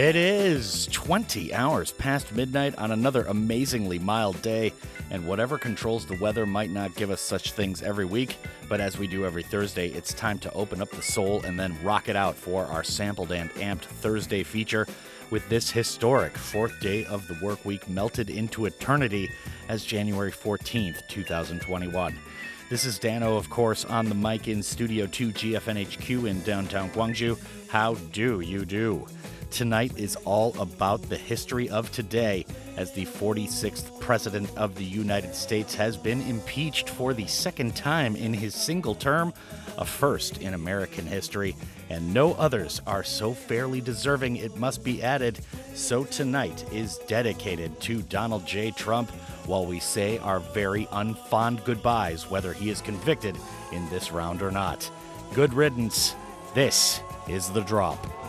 It is 20 hours past midnight on another amazingly mild day, and whatever controls the weather might not give us such things every week, but as we do every Thursday, it's time to open up the soul and then rock it out for our sampled and amped Thursday feature with this historic fourth day of the work week melted into eternity as January 14th, 2021. This is Dano, of course, on the mic in Studio 2 GFNHQ in downtown Gwangju. How do you do? Tonight is all about the history of today, as the 46th President of the United States has been impeached for the second time in his single term, a first in American history, and no others are so fairly deserving, it must be added. So tonight is dedicated to Donald J. Trump while we say our very unfond goodbyes, whether he is convicted in this round or not. Good riddance. This is The Drop.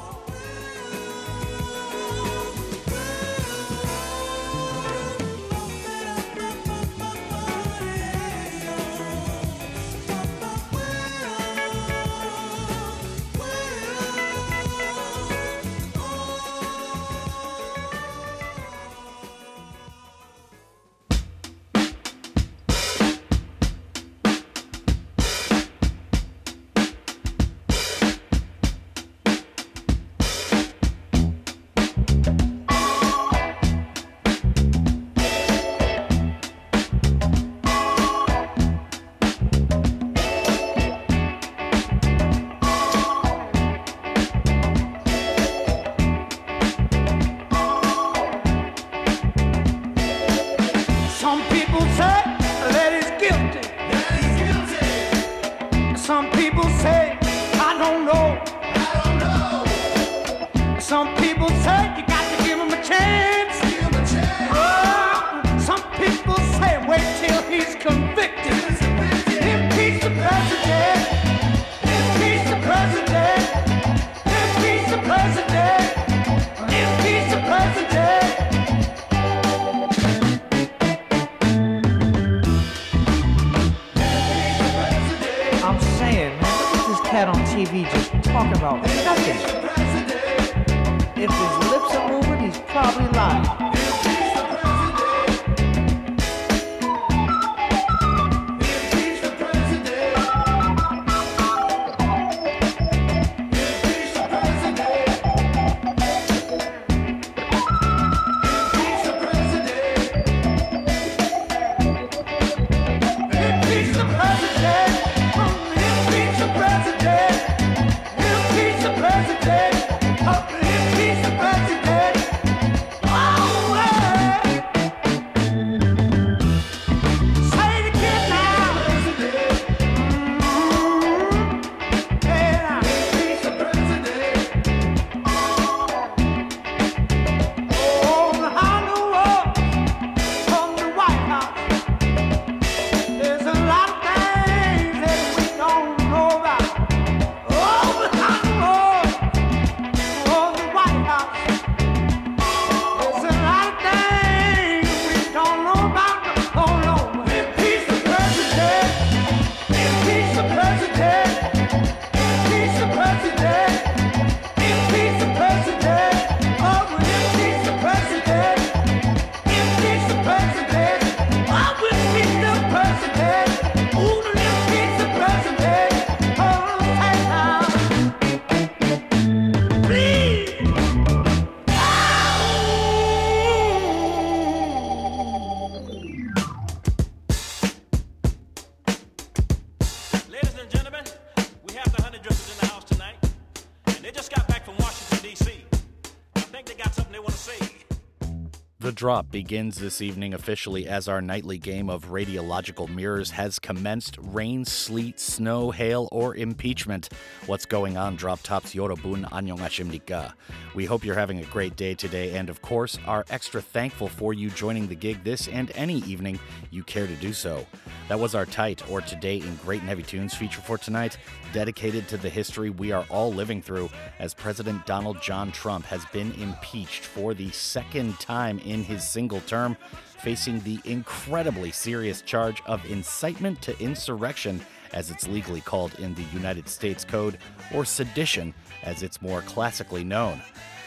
Drop begins this evening officially as our nightly game of radiological mirrors has commenced. Rain, sleet, snow, hail, or impeachment. What's going on, Drop Tops Yorobun Anyongashimnika? We hope you're having a great day today and, of course, are extra thankful for you joining the gig this and any evening you care to do so. That was our tight or today in Great and Heavy Tunes feature for tonight, dedicated to the history we are all living through as President Donald John Trump has been impeached for the second time in his single term, facing the incredibly serious charge of incitement to insurrection, as it's legally called in the United States Code, or sedition, as it's more classically known.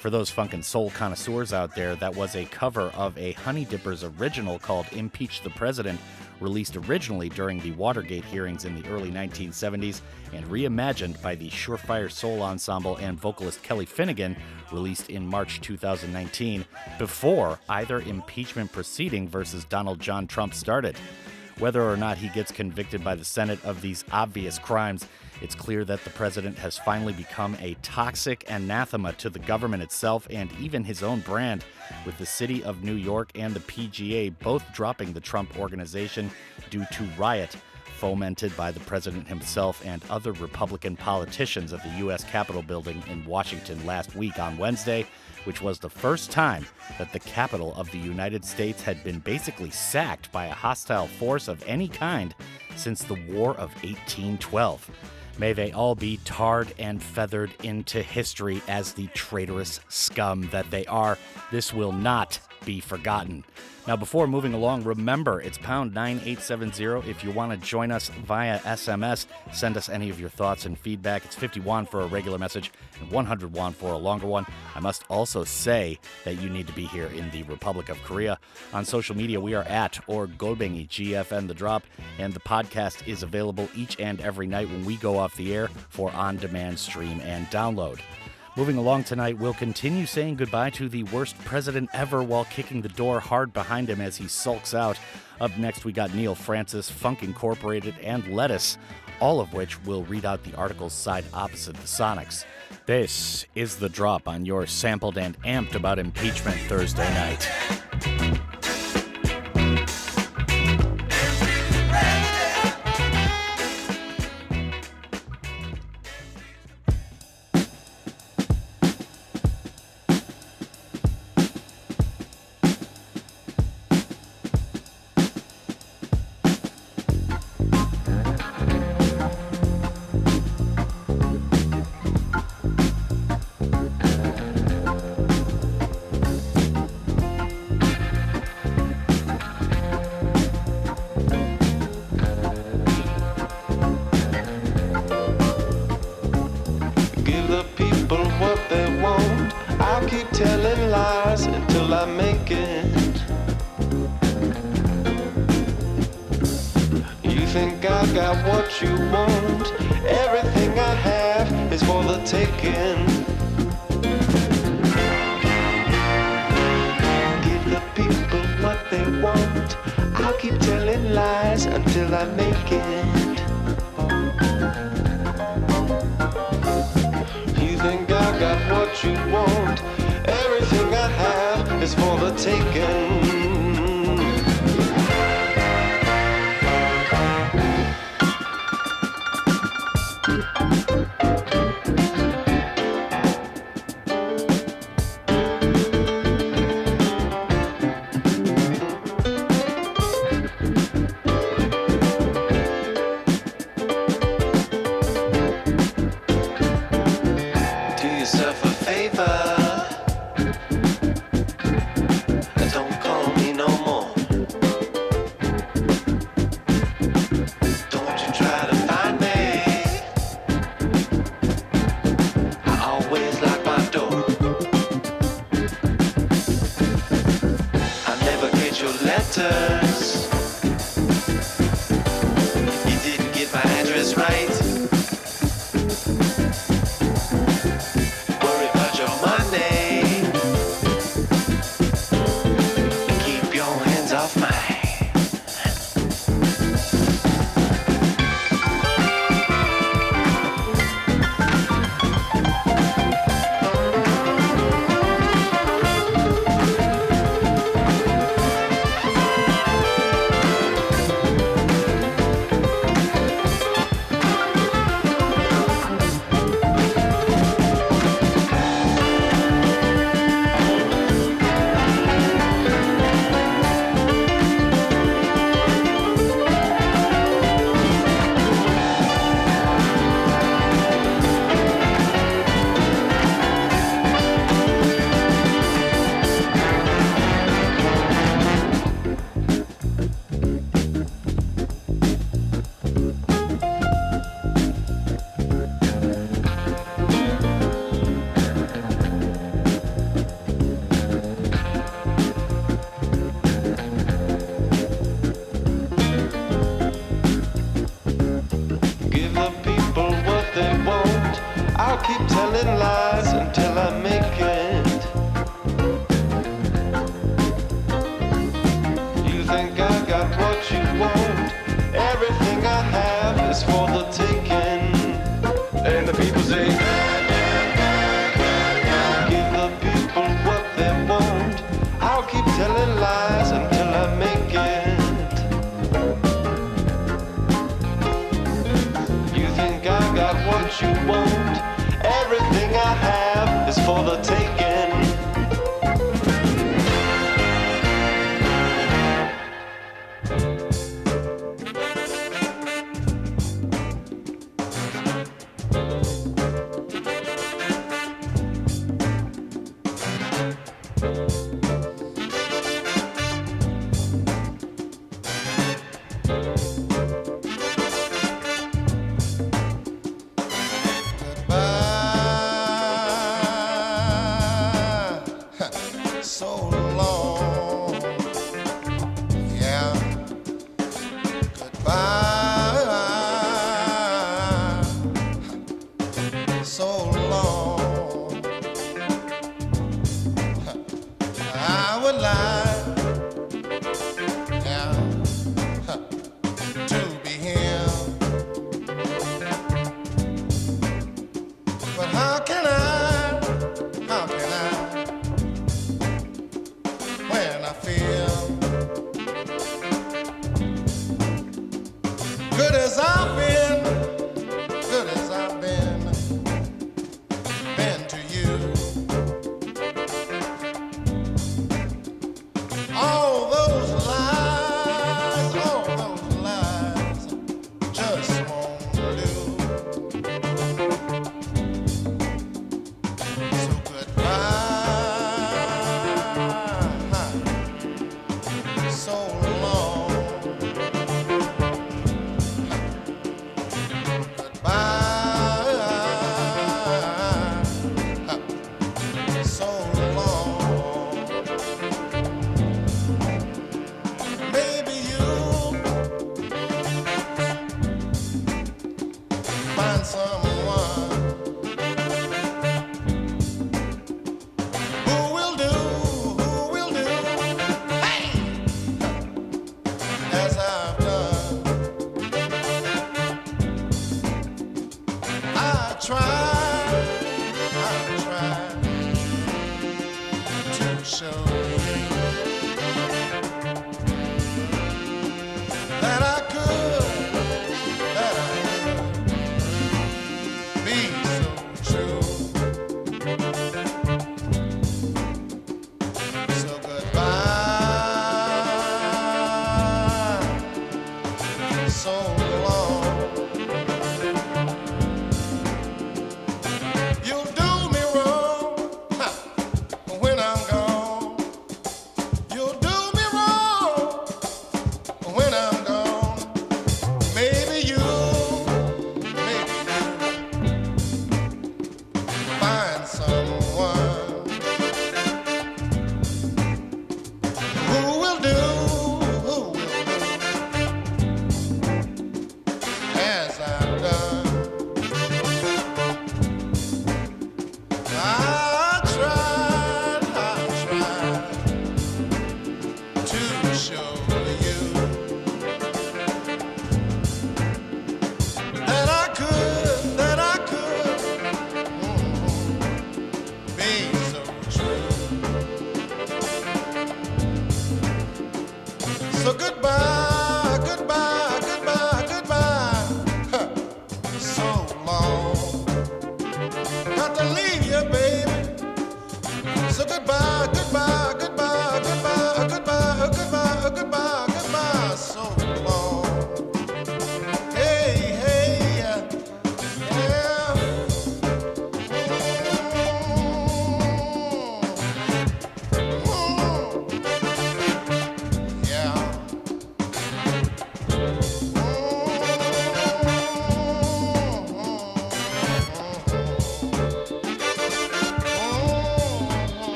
For those funkin' soul connoisseurs out there, that was a cover of a Honey Drippers original called Impeach the President, released originally during the Watergate hearings in the early 1970s and reimagined by the Sure Fire Soul Ensemble and vocalist Kelly Finnigan, released in March 2019, before either impeachment proceeding versus Donald John Trump started. Whether or not he gets convicted by the Senate of these obvious crimes, it's clear that the president has finally become a toxic anathema to the government itself and even his own brand, with the city of New York and the PGA both dropping the Trump organization due to riot fomented by the president himself and other Republican politicians at the U.S. Capitol building in Washington last week on Wednesday, which was the first time that the capital of the United States had been basically sacked by a hostile force of any kind since the War of 1812. May they all be tarred and feathered into history as the traitorous scum that they are. This will not be forgotten. Now, before moving along, remember it's pound 9870 if you want to join us via SMS. Send us any of your thoughts and feedback. It's 51 for a regular message and 101 for a longer one. I must also say that you need to be here in the Republic of Korea. On social media, we are at or Golbengi GFN The Drop, and the podcast is available each and every night when we go off the air for on demand stream and download. Moving along tonight, we'll continue saying goodbye to the worst president ever while kicking the door hard behind him as he sulks out. Up next, we got Neal Francis, Funk Incorporated, and Lettuce, all of which will read out the article's side opposite the Sonics. This is The Drop on your sampled and amped about impeachment Thursday night.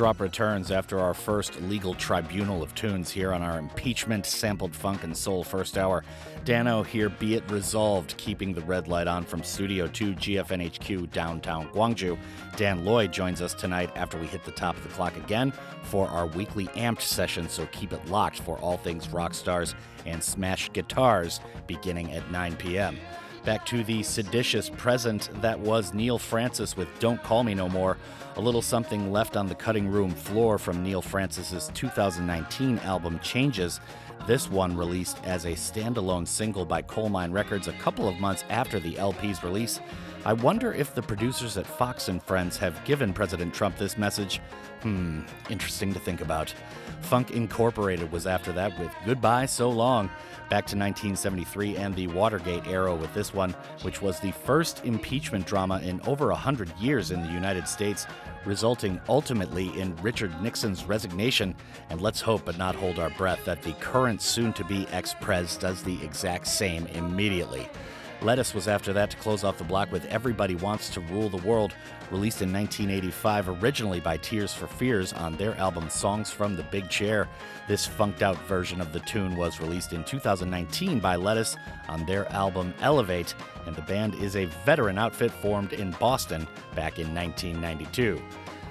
Drop returns after our first legal tribunal of tunes here on our impeachment sampled funk and soul first hour. Dano here, be it resolved, keeping the red light on from Studio 2 GFNHQ downtown Gwangju. Dan Lloyd joins us tonight after we hit the top of the clock again for our weekly amped session, so keep it locked for all things rock stars and smash guitars beginning at 9 p.m. Back to the seditious present that was Neal Francis with Don't Call Me No More. A little something left on the cutting room floor from Neal Francis's 2019 album Changes. This one released as a standalone single by Colemine Records a couple of months after the LP's release. I wonder if the producers at Fox and Friends have given President Trump this message. Hmm, interesting to think about. Funk Incorporated was after that with Goodbye So Long, back to 1973 and the Watergate era with this one, which was the first impeachment drama in over a hundred years in the United States, resulting ultimately in Richard Nixon's resignation. And let's hope but not hold our breath that the current soon to be ex Prez does the exact same immediately. Lettuce was after that to close off the block with Everybody Wants to Rule the World, released in 1985 originally by Tears for Fears on their album Songs from the Big Chair. This funked out version of the tune was released in 2019 by Lettuce on their album Elevate, and the band is a veteran outfit formed in Boston back in 1992.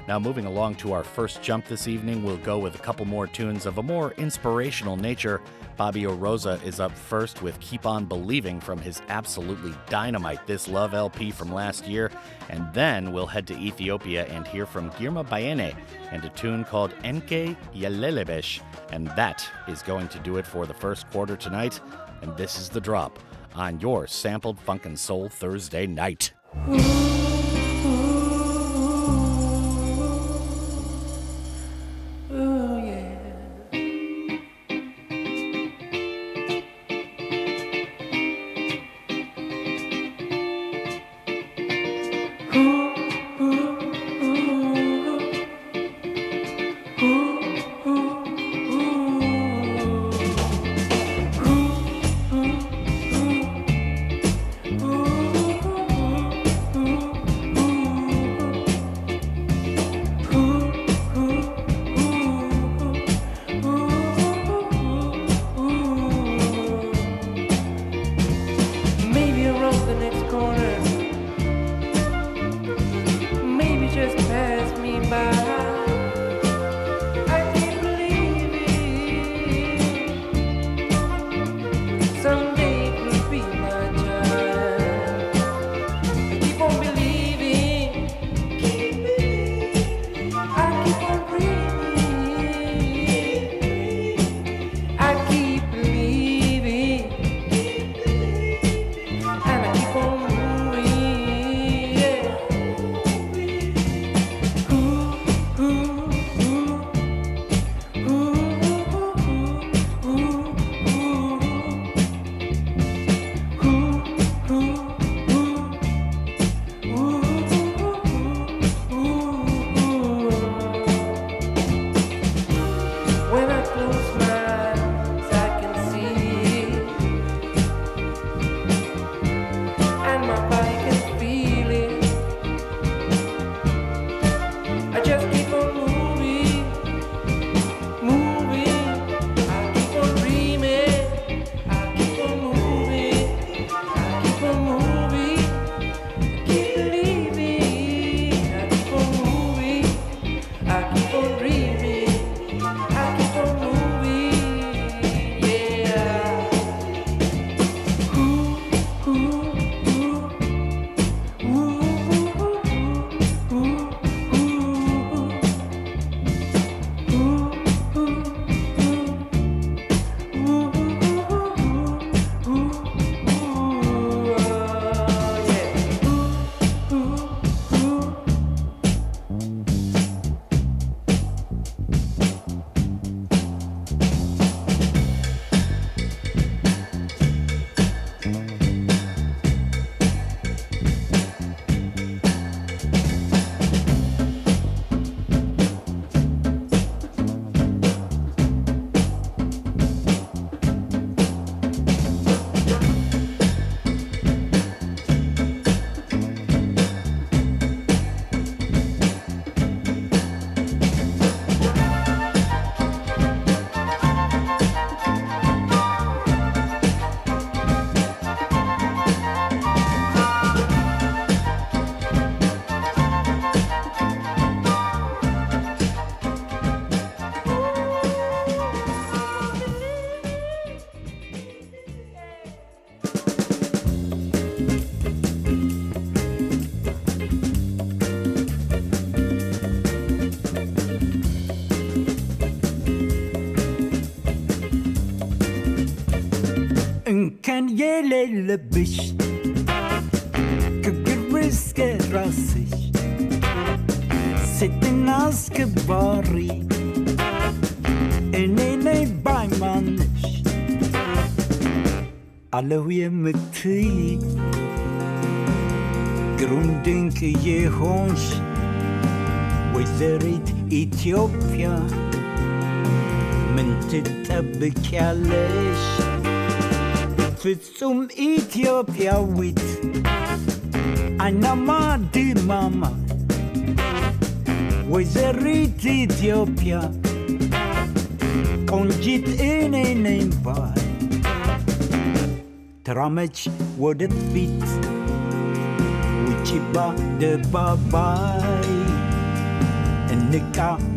Now, moving along to our first jump this evening, we'll go with a couple more tunes of a more inspirational nature. Bobby Oroza is up first with Keep On Believing from his absolutely dynamite This Love LP from last year. And then we'll head to Ethiopia and hear from Girma Bayene and a tune called Enken Yelelebesh. And that is going to do it for the first quarter tonight. And this is the drop on your sampled funk and soul Thursday night. ኢትዮጵያ ምን ትጠብቂያለሽ? ፍጹም ኢትዮጵያዊት አይናማ ድማማ ወይዘሪት ኢትዮጵያ ቆንጂት እኔ ነኝ ባይ ተራመች ወደፊት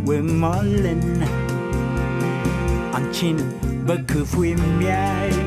with Marlin. An chin, but could we meow?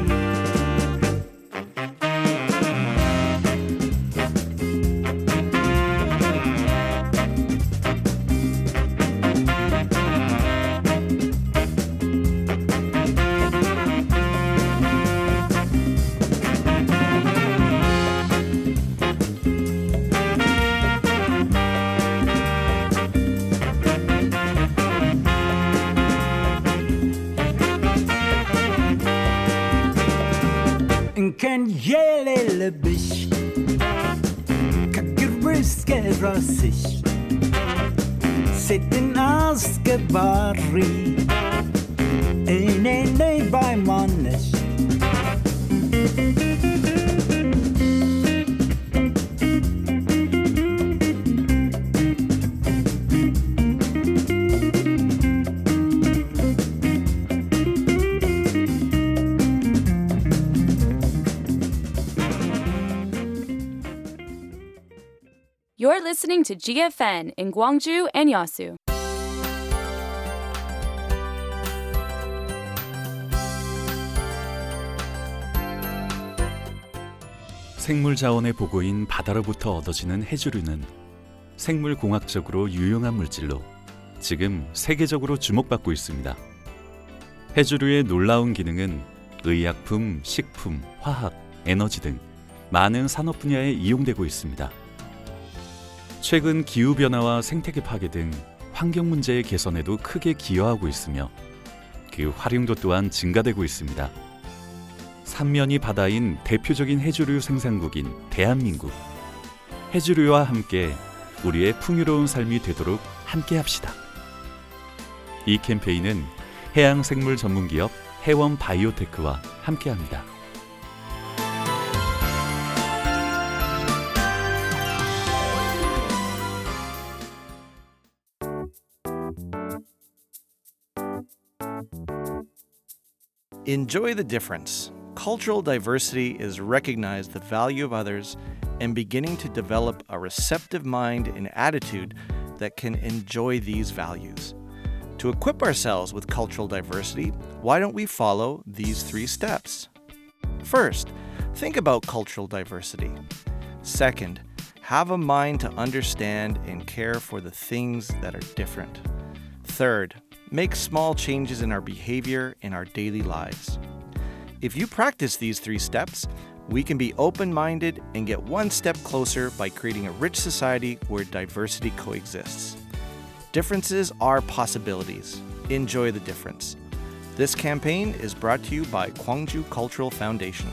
To GFN in Gwangju and Yasu. 생물 자원의 보고인 바다로부터 얻어지는 해조류는 생물 공학적으로 유용한 물질로 지금 세계적으로 주목받고 있습니다. 해조류의 놀라운 기능은 의약품, 식품, 화학, 에너지 등 많은 산업 분야에 이용되고 있습니다. 최근 기후 변화와 생태계 파괴 등 환경 문제의 개선에도 크게 기여하고 있으며 그 활용도 또한 증가되고 있습니다. 삼면이 바다인 대표적인 해조류 생산국인 대한민국. 해조류와 함께 우리의 풍요로운 삶이 되도록 함께 합시다. 이 캠페인은 해양 생물 전문 기업 해원 바이오테크와 함께 합니다. Enjoy the difference. Cultural diversity is recognize the value of others and beginning to develop a receptive mind and attitude that can enjoy these values. To equip ourselves with cultural diversity, why don't we follow these three steps? First, think about cultural diversity. Second, have a mind to understand and care for the things that are different. Third, make small changes in our behavior in our daily lives. If you practice these three steps, we can be open minded and get one step closer by creating a rich society where diversity coexists. Differences are possibilities. Enjoy the difference. This campaign is brought to you by Kwangju Cultural Foundation.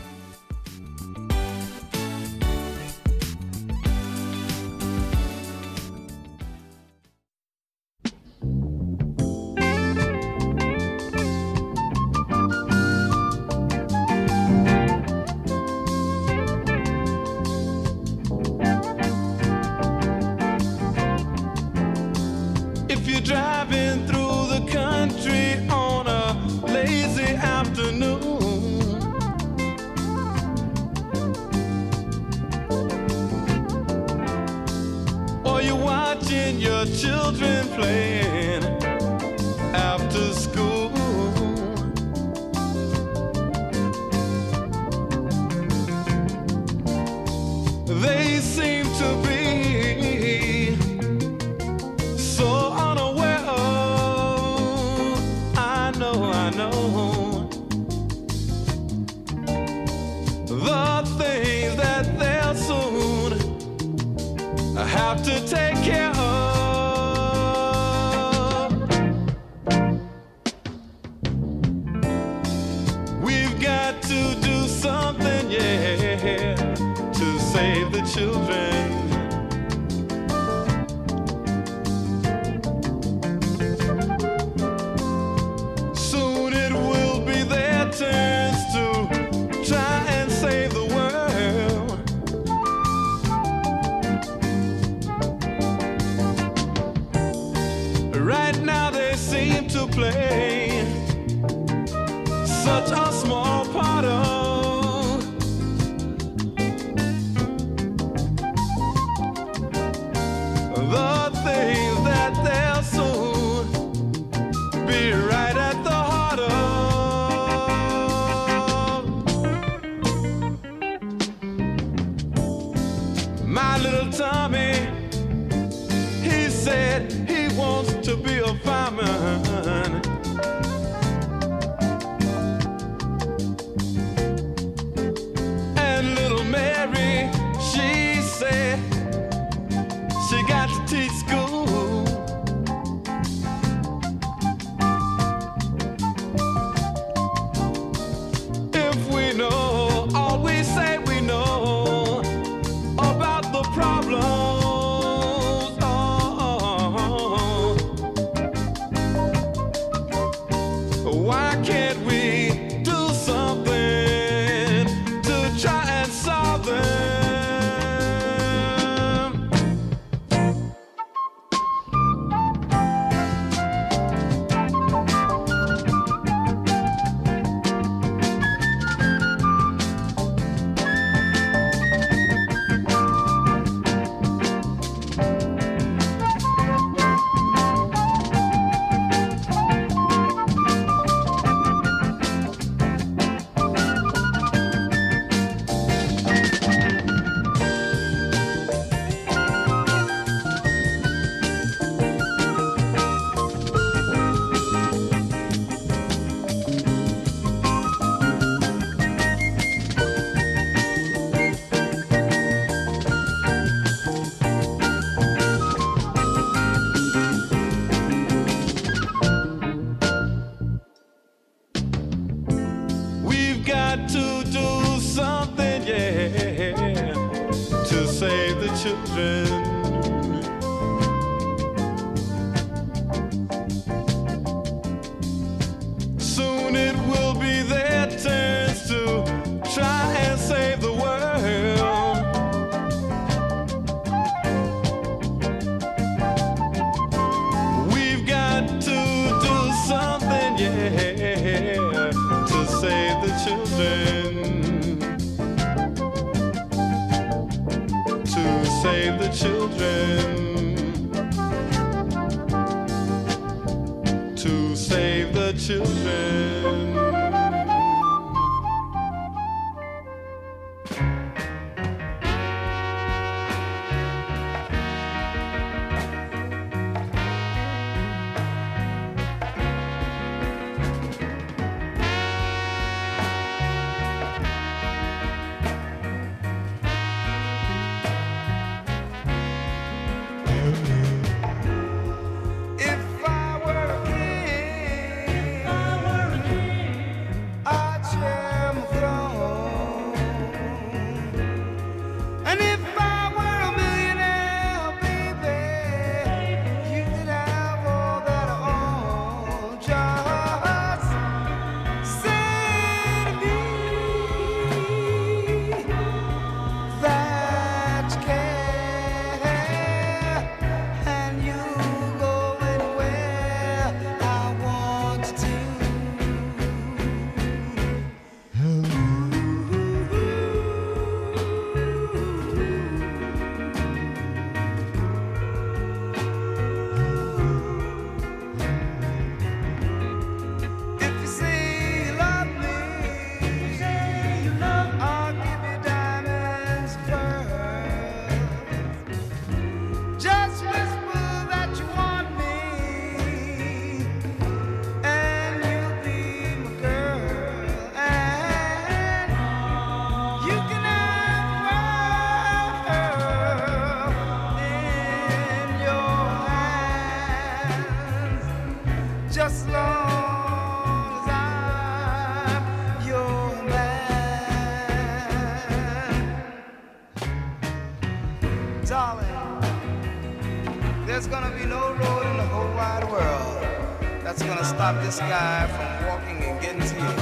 From walking and getting to you.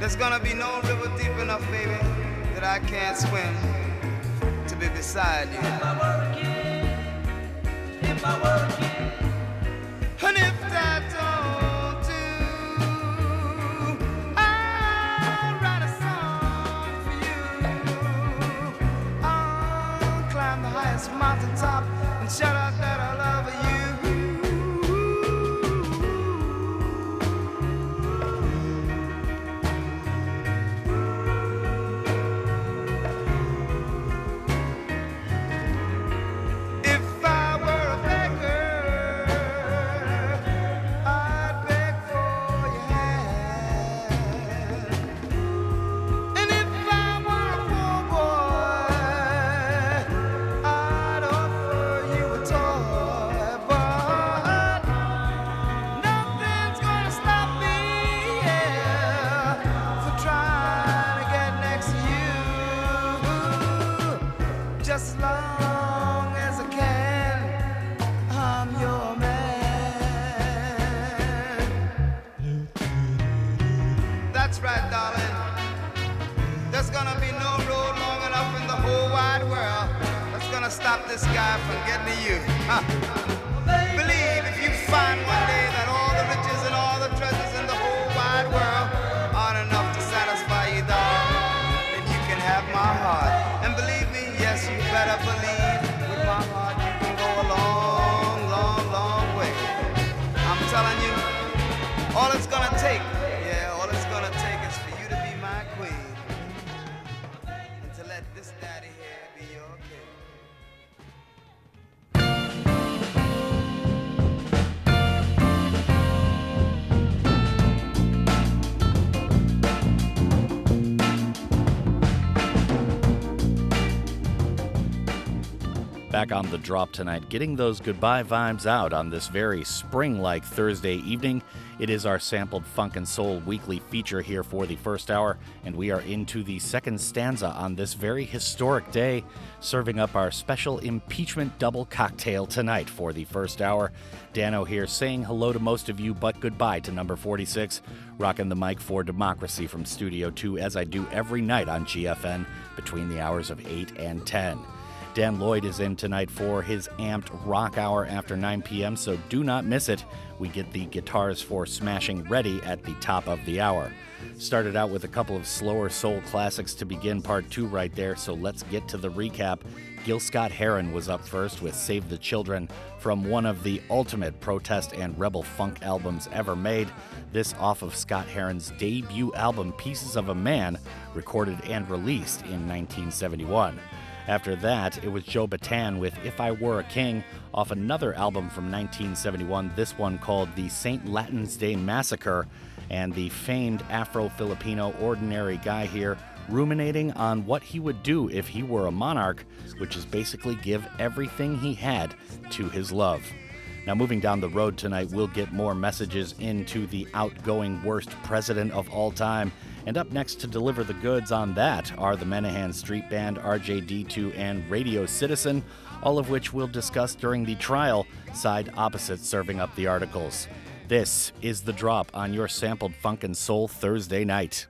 There's gonna be no river deep enough, baby, that I can't swim to be beside you. And on the drop tonight, getting those goodbye vibes out on this very spring like Thursday evening. It is our sampled funk and soul weekly feature here for the first hour, and we are into the second stanza on this very historic day, serving up our special impeachment double cocktail tonight for the first hour. Dano here saying hello to most of you, but goodbye to number 46, rocking the mic for democracy from Studio 2 as I do every night on GFN between the hours of 8 and 10. Dan Lloyd is in tonight for his amped rock hour after 9 p.m., so do not miss it. We get the guitars for smashing ready at the top of the hour. Started out with a couple of slower soul classics to begin part two right there, so let's get to the recap. Gil Scott Heron was up first with Save the Children from one of the ultimate protest and rebel funk albums ever made. This off of Scott Heron's debut album, Pieces of a Man, recorded and released in 1971. After that, it was Joe Bataan with If I Were a King off another album from 1971, this one called The St. Latin's Day Massacre, and the famed Afro Filipino ordinary guy here ruminating on what he would do if he were a monarch, which is basically give everything he had to his love. Now, moving down the road tonight, we'll get more messages into the outgoing worst president of all time. And up next to deliver the goods on that are the Menahan Street Band, RJD2, and Radio Citizen, all of which we'll discuss during the trial, side opposite serving up the articles. This is The Drop on your sampled funk and soul Thursday night.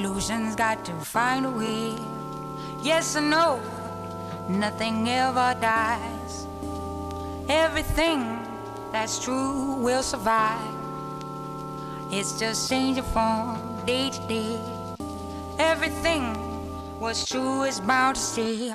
Solutions got to find a way. Yes or no, nothing ever dies. Everything that's true will survive. It's just changing from day to day. Everything what's true is bound to stay.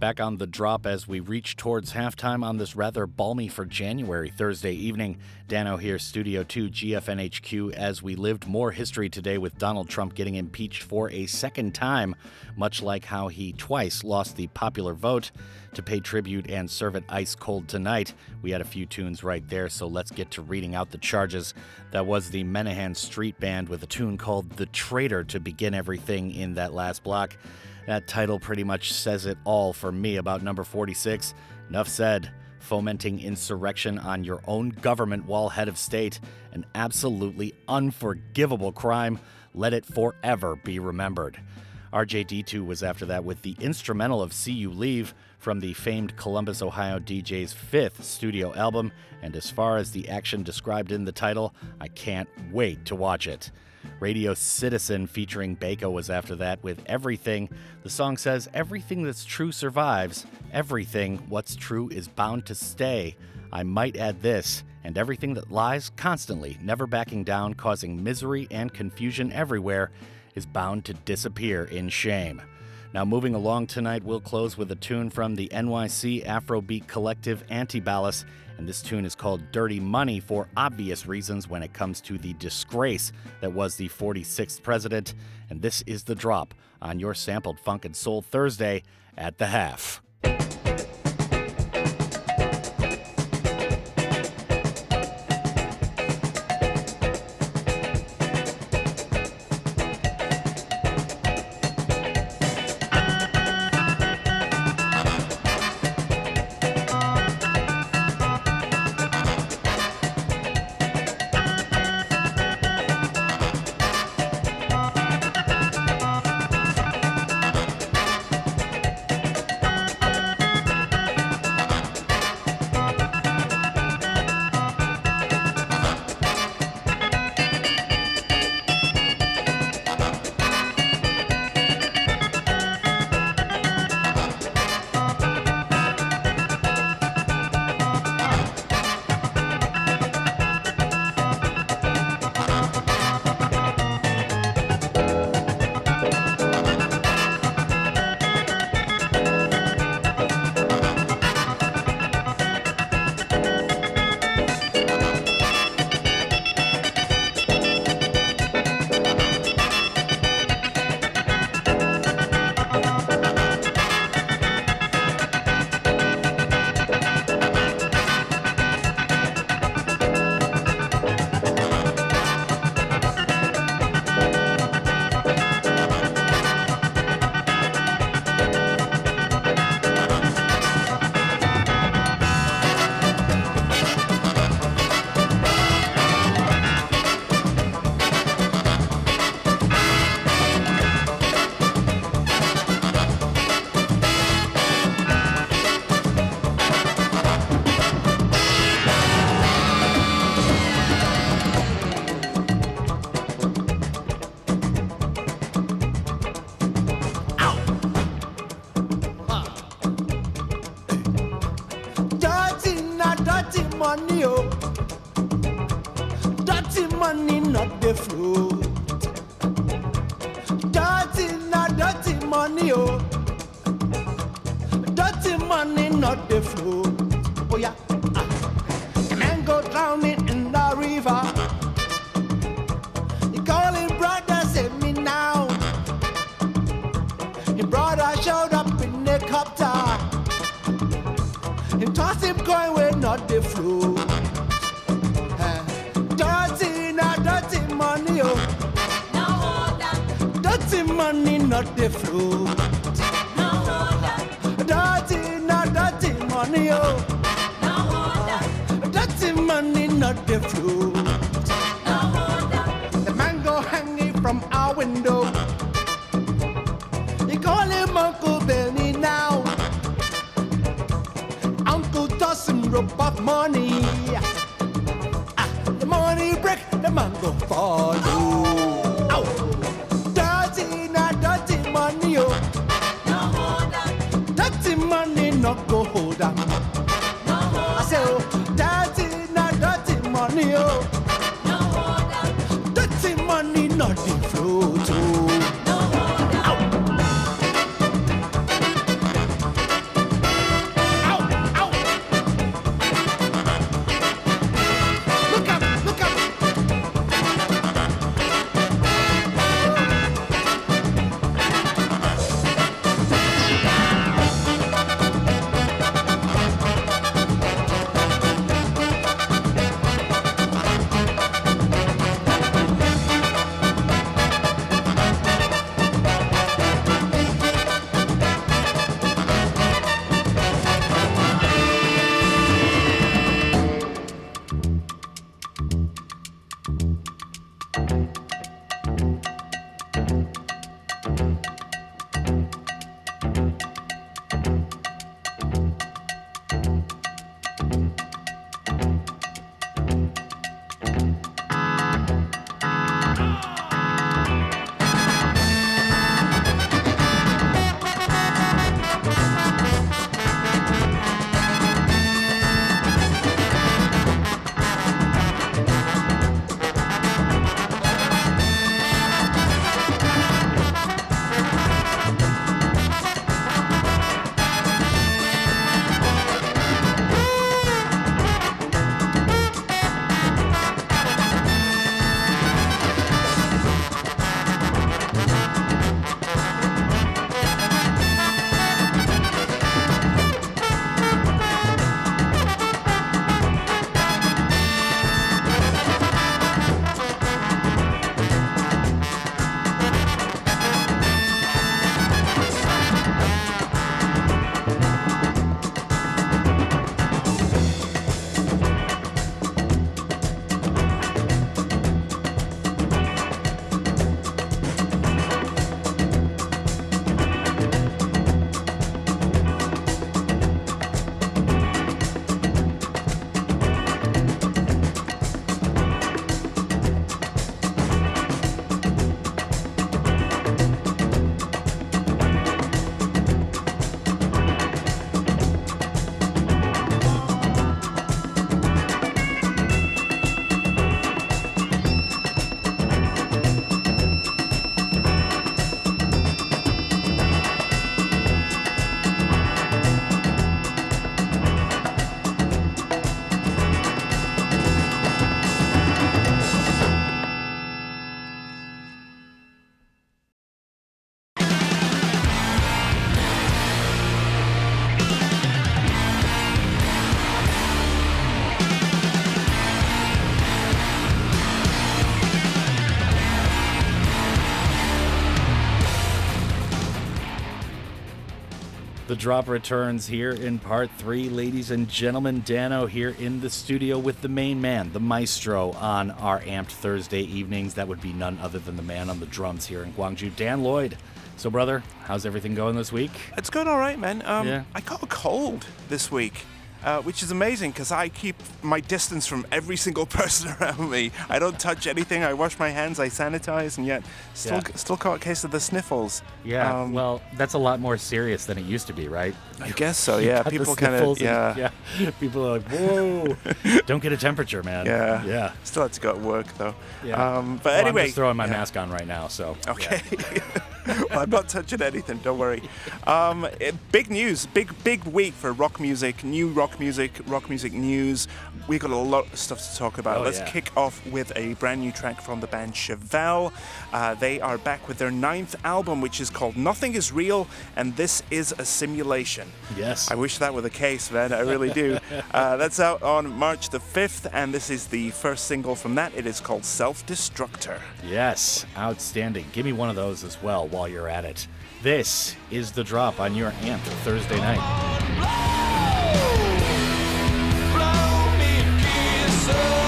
Back on the drop as we reach towards halftime on this rather balmy for January Thursday evening. Dano here, Studio 2, GFNHQ, as we lived more history today with Donald Trump getting impeached for a second time, much like how he twice lost the popular vote. To pay tribute and serve it ice cold tonight, we had a few tunes right there, so let's get to reading out the charges. That was the Menahan Street Band with a tune called The Traitor to begin everything in that last block. That title pretty much says it all for me about number 46. Enough said. Fomenting insurrection on your own government while head of state, an absolutely unforgivable crime. Let it forever be remembered. RJD2 was after that with the instrumental of See You Leave from the famed Columbus, Ohio DJ's fifth studio album, and as far as the action described in the title, I can't wait to watch it. Radio Citizen featuring Bajka was after that with Everything. The song says, Everything that's true survives. Everything what's true is bound to stay. I might add this, and everything that lies constantly, never backing down, causing misery and confusion everywhere, is bound to disappear in shame. Now, moving along tonight, we'll close with a tune from the NYC Afrobeat collective Antibalas, and this tune is called Dirty Money for obvious reasons when it comes to the disgrace that was the 46th president. And this is the drop on your sampled Funk and Soul Thursday at the half. Money, oh. Dirty money, not the fruit. Drop returns here in part three. Ladies and gentlemen, Dano here in the studio with the main man, the maestro, on our amped Thursday evenings. That would be none other than the man on the drums here in Gwangju, Dan Lloyd. So, brother, how's everything going this week? It's going all right, man. Um, Yeah. I got a cold this week, uh, which is amazing because I keep my distance from every single person around me. I don't touch anything. I wash my hands. I sanitize, and yet still Yeah. still caught a case of the sniffles. Yeah, Um, well, that's a lot more serious than it used to be, right? I guess so. Yeah, people kind of yeah. and- yeah. People are like, whoa, don't get a temperature, man. Yeah. yeah. Still had to go to work though. Yeah. Um, but Well, anyway, I'm just throwing my yeah. mask on right now, so Okay. well, I'm not touching anything. Don't worry. Um, eh, big news. Big big week for rock music. New rock music. Rock music news. We've got a lot of stuff to talk about. Oh, Let's yeah. kick off with a brand new track from the band Chevelle. Uh, they are back with their ninth album, which is called Nothing Is Real, and this is a simulation. Yes. I wish that were the case, man. I really do. uh, that's out on March the 5th, and this is the first single from that. It is called Self Destructor. Yes, outstanding. Give me one of those as well while you're at it. This is the drop on your amp Thursday night. You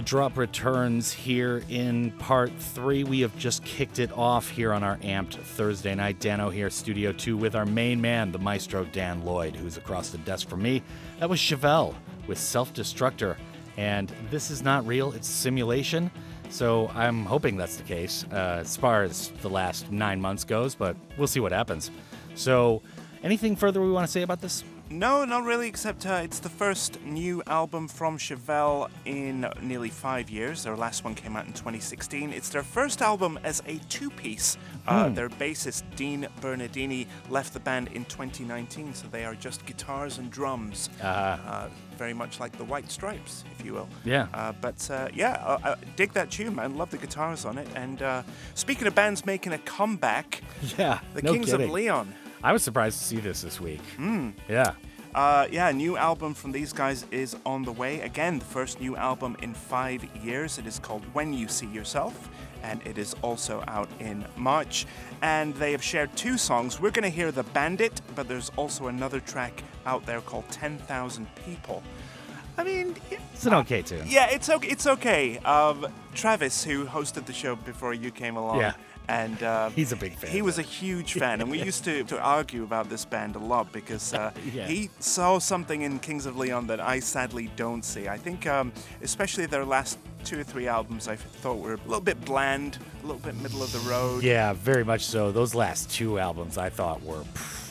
The drop returns here in part three. We have just kicked it off here on our amped Thursday night. Dano here, Studio 2, with our main man, the maestro Dan Lloyd, who's across the desk from me. That was Chevelle with Self Destructor. And this is not real, it's simulation. So I'm hoping that's the case uh, as far as the last nine months goes, but we'll see what happens. So, anything further we want to say about this? No, not really, except uh, it's the first new album from Chevelle in nearly five years. Their last one came out in 2016. It's their first album as a two piece. Uh, Hmm. their bassist, Dean Bernardini, left the band in 2019, so they are just guitars and drums. Uh, very much like the White Stripes, if you will. Yeah. Uh, but uh, yeah, uh, uh, dig that tune, man. Love the guitars on it. And uh, speaking of bands making a comeback, Yeah. the no Kings kidding. of Leon. I was surprised to see this this week. Mm. Yeah. Uh, yeah, a new album from these guys is on the way. Again, the first new album in five years. It is called When You See Yourself, and it is also out in March. And they have shared two songs. We're going to hear The Bandit, but there's also another track out there called 10,000 People. I mean, It's an okay tune. yeah, it's okay. It's okay. Um, Travis, who hosted the show before you came along, Yeah. And uh, He's a big fan. He was a huge fan, and we used to, to argue about this band a lot because uh, Yeah. he saw something in Kings of Leon that I sadly don't see. I think, um, especially their last two or three albums, I thought were a little bit bland, a little bit middle of the road. Yeah, very much so. Those last two albums I thought were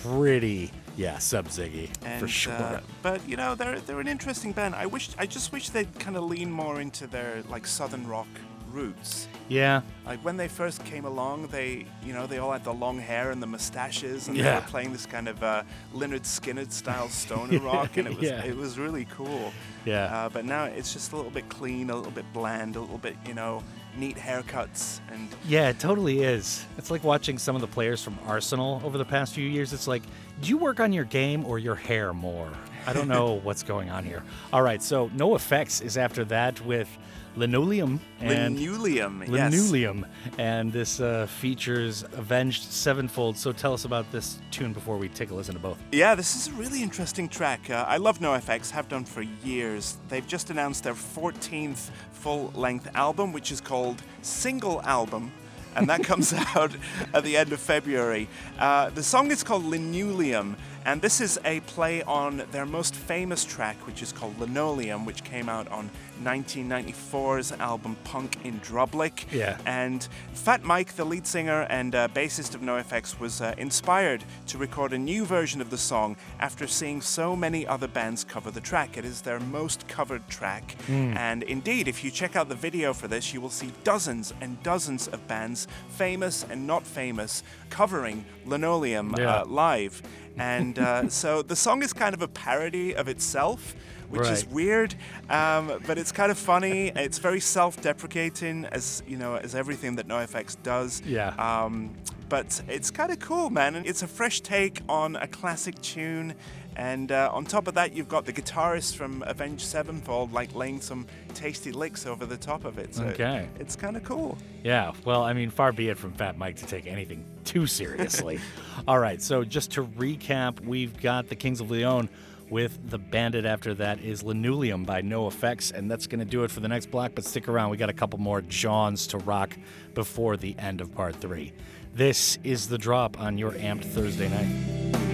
pretty, yeah, sub Ziggy And, for sure. uh, but you know, they're they're an interesting band. I wish, I just wish they'd kind of lean more into their like southern rock roots. Yeah, Like when they first came along, they, you know, they all had the long hair and the mustaches, and they were playing this kind of uh, Lynyrd Skynyrd style stoner rock, and it was Yeah. it was really cool. Yeah. Uh, but now it's just a little bit clean, a little bit bland, a little bit, you know, neat haircuts, and yeah, it totally is. It's like watching some of the players from Arsenal over the past few years. It's like, do you work on your game or your hair more? I don't know what's going on here. All right, so NoFX is after that with Linoleum and linoleum. yes. Linoleum, and this uh, features Avenged Sevenfold. So tell us about this tune before we take a listen to both. Yeah, this is a really interesting track. Uh, I love NoFX, have done for years. They've just announced their 14th full length album, which is called Single Album. And that comes out at the end of February. Uh, the song is called Linewleum, and this is a play on their most famous track, which is called Linoleum, which came out on 1994's album Punk in Drublic. Yeah. And Fat Mike, the lead singer and uh, bassist of NoFX, was uh, inspired to record a new version of the song after seeing so many other bands cover the track. It is their most covered track. Mm. And indeed, if you check out the video for this, you will see dozens and dozens of bands, famous and not famous, covering Linoleum Yeah. uh, live. And uh, so the song is kind of a parody of itself. Which is weird, um, but it's kind of funny. It's very self-deprecating, as you know, as everything that NoFX does. Yeah. Um, but it's kind of cool, man. And it's a fresh take on a classic tune. And uh, on top of that, you've got the guitarist from Avenged Sevenfold, like laying some tasty licks over the top of it. So Okay. It's kind of cool. Yeah, well, I mean, far be it from Fat Mike to take anything too seriously. All right, so just to recap, we've got the Kings of Leon with the bandit after that is Linewleum by NoFX, and that's going to do it for the next block. But stick around, we got a couple more Johns to rock before the end of part three. This is the drop on your amped Thursday night.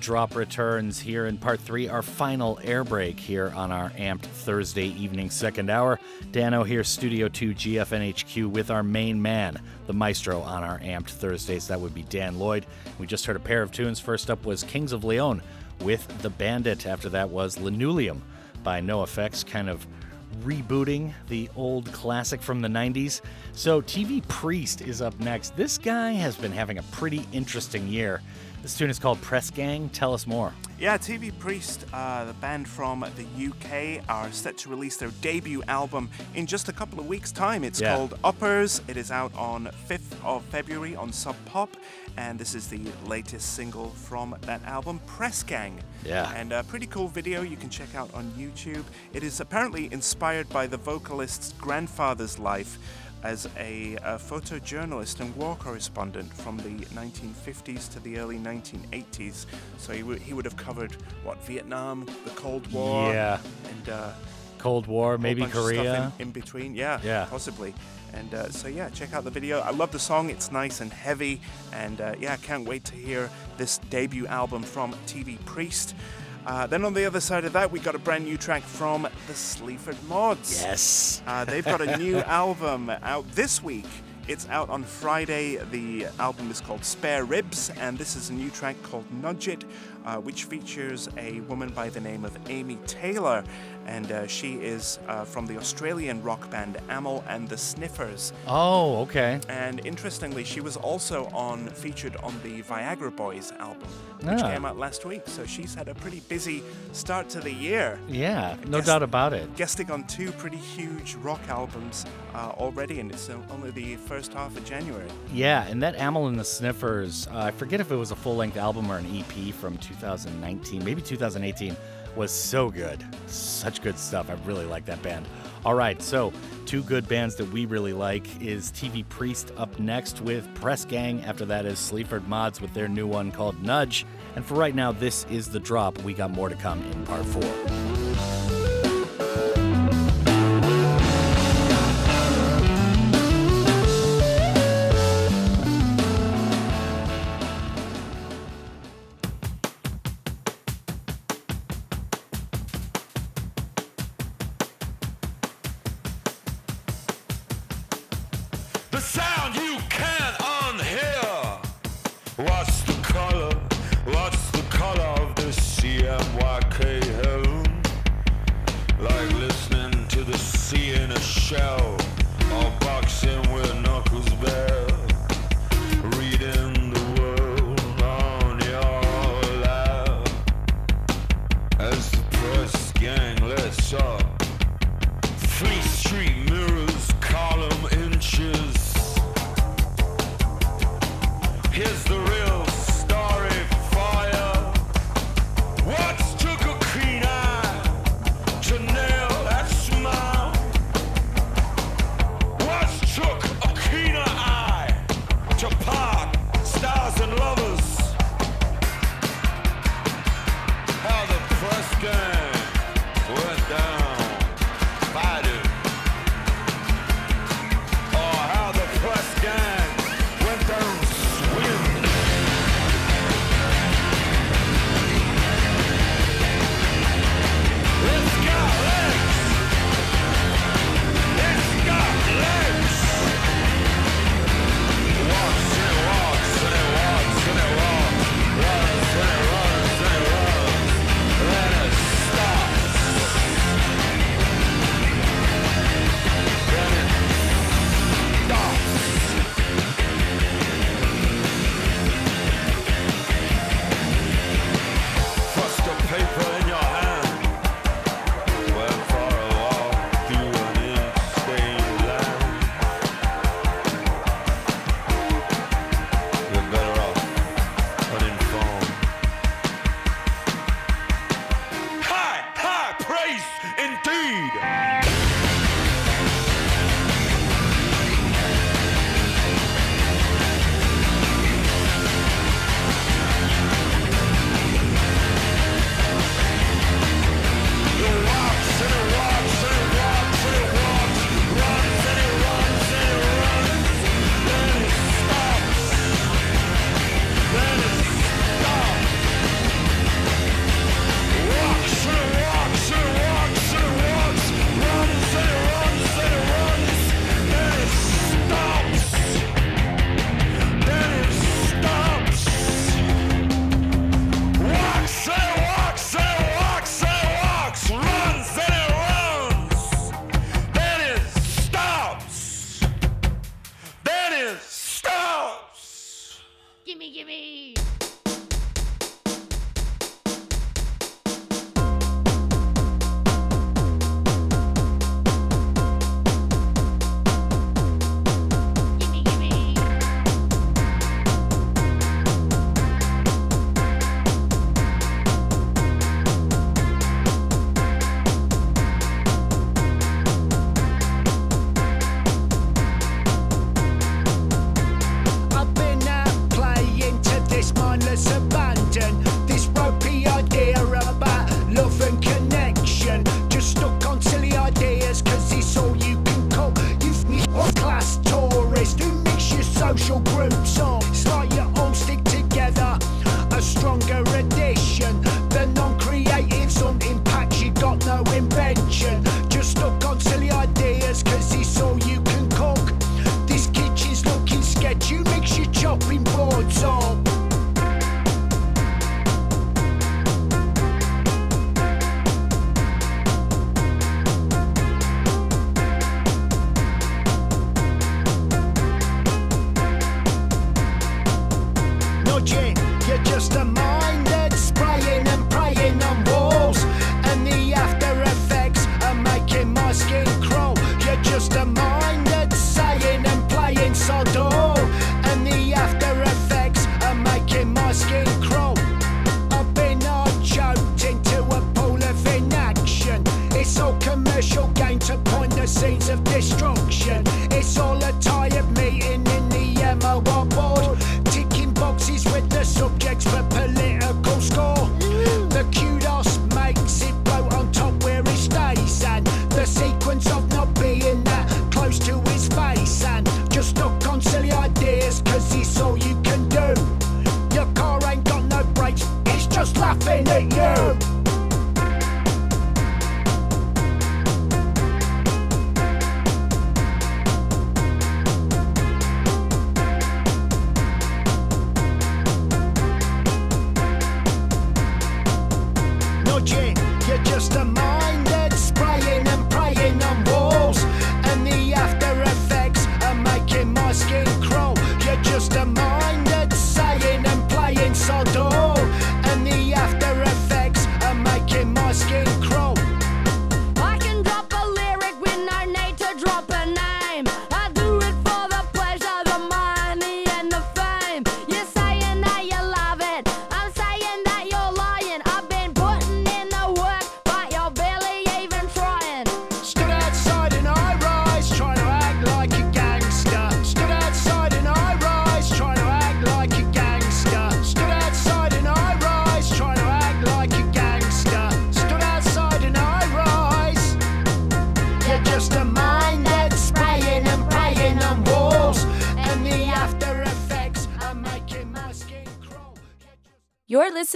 Drop returns here in part three, our final air break here on our amped Thursday evening second hour. Dano here, Studio 2 GFNHQ, with our main man, the maestro on our amped Thursdays. That would be Dan Lloyd. We just heard a pair of tunes. First up was Kings of Leon with The Bandit. After that was Linewleum by NoFX, kind of rebooting the old classic from the 90s. So, TV Priest is up next. This guy has been having a pretty interesting year. This tune is called Press Gang. Tell us more. Yeah, TV Priest, uh, the band from the UK, are set to release their debut album in just a couple of weeks' time. It's Yeah. called Uppers. It is out on 5th of February on Sub Pop, and this is the latest single from that album, Press Gang. Yeah. And a pretty cool video you can check out on YouTube. It is apparently inspired by the vocalist's grandfather's life as a, a photojournalist and war correspondent from the 1950s to the early 1980s. So he, w- he would have covered what Vietnam, the Cold War, Yeah. and uh, Cold War, maybe bunch of stuff Korea. in, in between. Yeah, Yeah. possibly. And uh, so yeah, check out the video. I love the song. It's nice and heavy, and uh, yeah, can't wait to hear this debut album from TV Priest. Uh, then on the other side of that, we got a brand new track from the Sleaford Mods. Yes. Uh, they've got a new album out this week. It's out on Friday. The album is called Spare Ribs, and this is a new track called Nudge It, uh, which features a woman by the name of Amy Taylor. And uh, she is uh, from the Australian rock band Amyl and the Sniffers. Oh, okay. And interestingly, she was also on featured on the Viagra Boys album, which Ah. came out last week. So she's had a pretty busy start to the year Yeah, no Guess- doubt about it. guesting on two pretty huge rock albums uh, already, and it's only the first half of January. Yeah, and that Amyl and the Sniffers, uh, I forget if it was a full length album or an EP from 2019, maybe 2018, was so good. Such good stuff. I really like that band. All right, so two good bands that we really like is TV Priest up next with Press Gang. After that is Sleaford Mods with their new one called Nudge. And for right now, this is the drop. We got more to come in part four.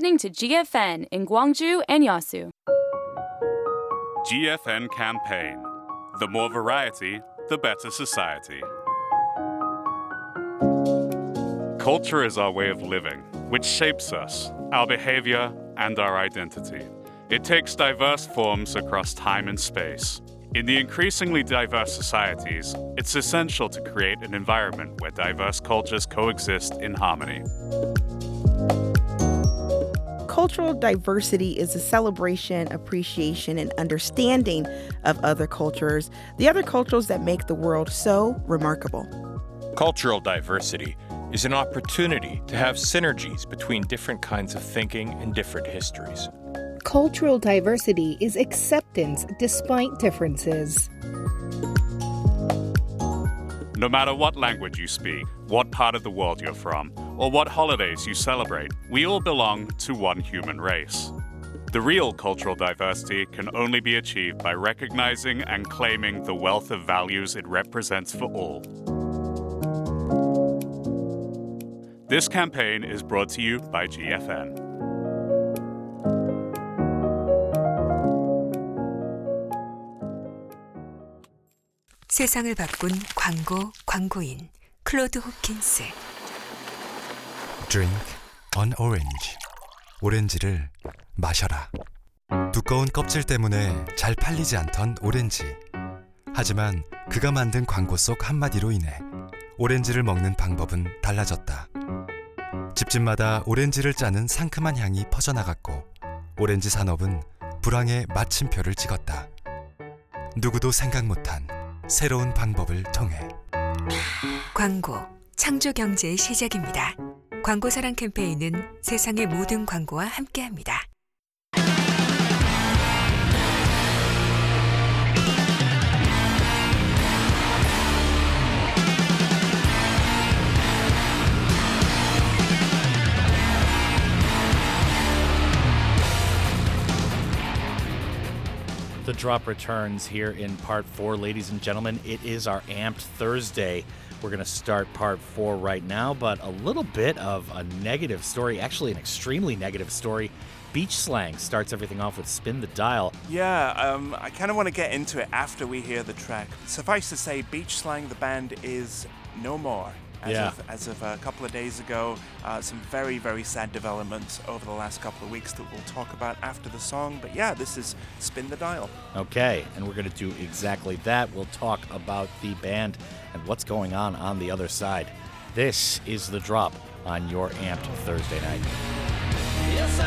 Listening to GFN in Gwangju and Yasu. GFN campaign. The more variety, the better society. Culture is our way of living, which shapes us, our behavior, and our identity. It takes diverse forms across time and space. In the increasingly diverse societies, it's essential to create an environment where diverse cultures coexist in harmony. Cultural diversity is a celebration, appreciation, and understanding of other cultures, the other cultures that make the world so remarkable. Cultural diversity is an opportunity to have synergies between different kinds of thinking and different histories. Cultural diversity is acceptance despite differences. No matter what language you speak, what part of the world you're from, or what holidays you celebrate, we all belong to one human race. The real cultural diversity can only be achieved by recognizing and claiming the wealth of values it represents for all. This campaign is brought to you by GFN. 세상을 바꾼 광고 광고인 클로드 호킨스 Drink an orange. 오렌지를 마셔라. 두꺼운 껍질 때문에 잘 팔리지 않던 오렌지. 하지만 그가 만든 광고 속 한마디로 인해 오렌지를 먹는 방법은 달라졌다. 집집마다 오렌지를 짜는 상큼한 향이 퍼져나갔고 오렌지 산업은 불황의 마침표를 찍었다. 누구도 생각 못한 새로운 방법을 통해 광고 창조 경제의 시작입니다. 광고 사랑 캠페인은 세상의 모든 광고와 함께합니다. The drop returns here in part four, ladies and gentlemen. It is our Amped Thursday. We're going to start part four right now, but a little bit of a negative story, actually, an extremely negative story. Beach Slang starts everything off with Spin the Dial. Yeah, um, I kind of want to get into it after we hear the track. Suffice to say, Beach Slang, the band, is no more. As, Yeah. of, as of a couple of days ago, uh, some very, very sad developments over the last couple of weeks that we'll talk about after the song. But yeah, this is Spin the Dial. Okay, and we're going to do exactly that. We'll talk about the band and what's going on on the other side. This is the drop on your Amped Thursday night. Yes,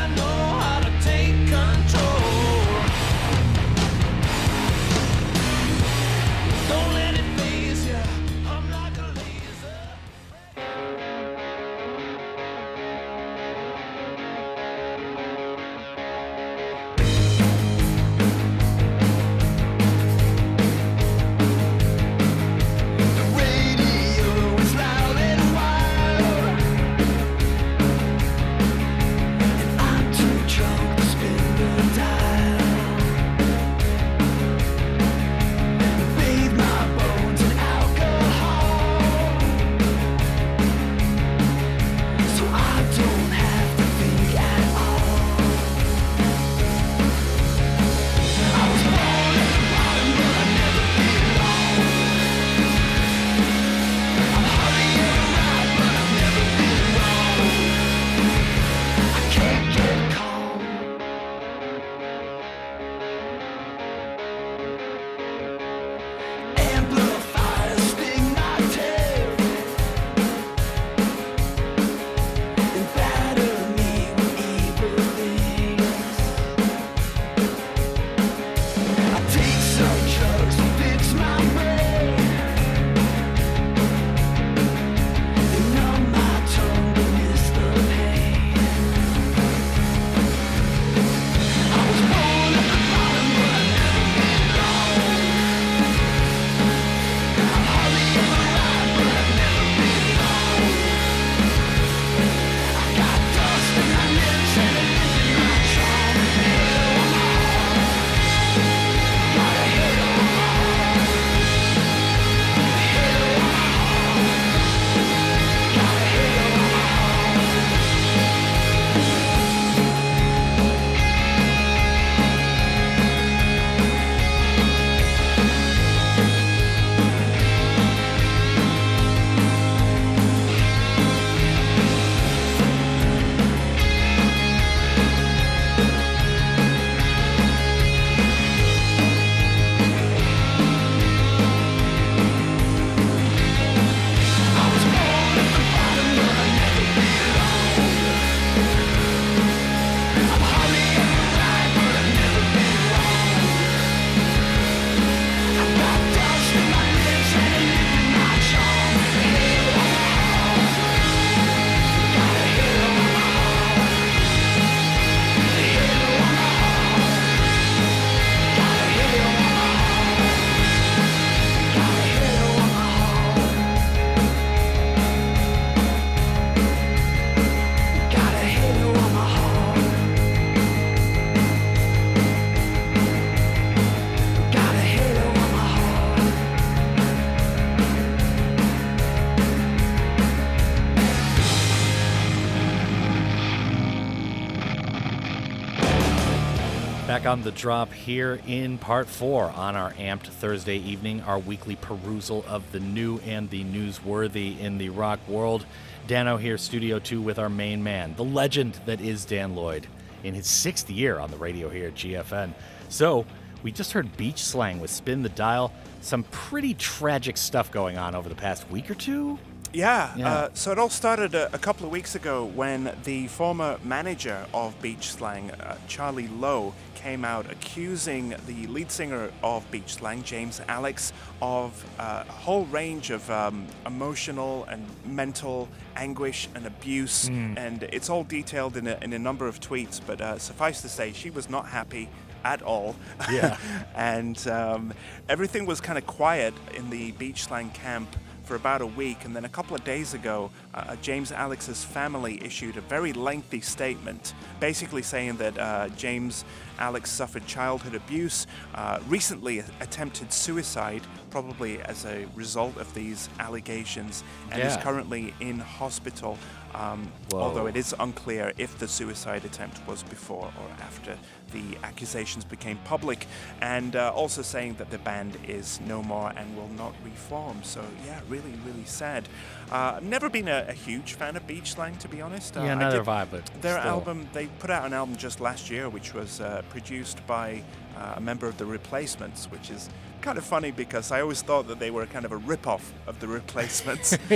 on the drop here in part four on our Amped Thursday evening, our weekly perusal of the new and the newsworthy in the rock world. Dano here, Studio 2, with our main man, the legend that is Dan Lloyd, in his sixth year on the radio here at GFN. So, we just heard beach slang with Spin the Dial. Some pretty tragic stuff going on over the past week or two. Yeah, Yeah. Uh, so it all started a, a couple of weeks ago when the former manager of Beach Slang, uh, Charlie Lowe, came out accusing the lead singer of Beach Slang, James Alex, of uh, a whole range of um, emotional and mental anguish and abuse. Mm. And it's all detailed in a, in a number of tweets, but uh, suffice to say, she was not happy at all. Yeah. and um, everything was kind of quiet in the beach slang camp for about a week, and then a couple of days ago, uh, James Alex's family issued a very lengthy statement, basically saying that uh, James Alex suffered childhood abuse, uh, recently attempted suicide, probably as a result of these allegations, and is currently in hospital. Um, although it is unclear if the suicide attempt was before or after the accusations became public, and uh, also saying that the band is no more and will not reform. So, yeah, really, really sad. Uh, I've never been a, a huge fan of Beach Slang, to be honest. Uh, Yeah, I neither have I, but Their still. album, they put out an album just last year, which was uh, produced by uh, a member of the Replacements, which is kind of funny because I always thought that they were kind of a rip-off of the Replacements.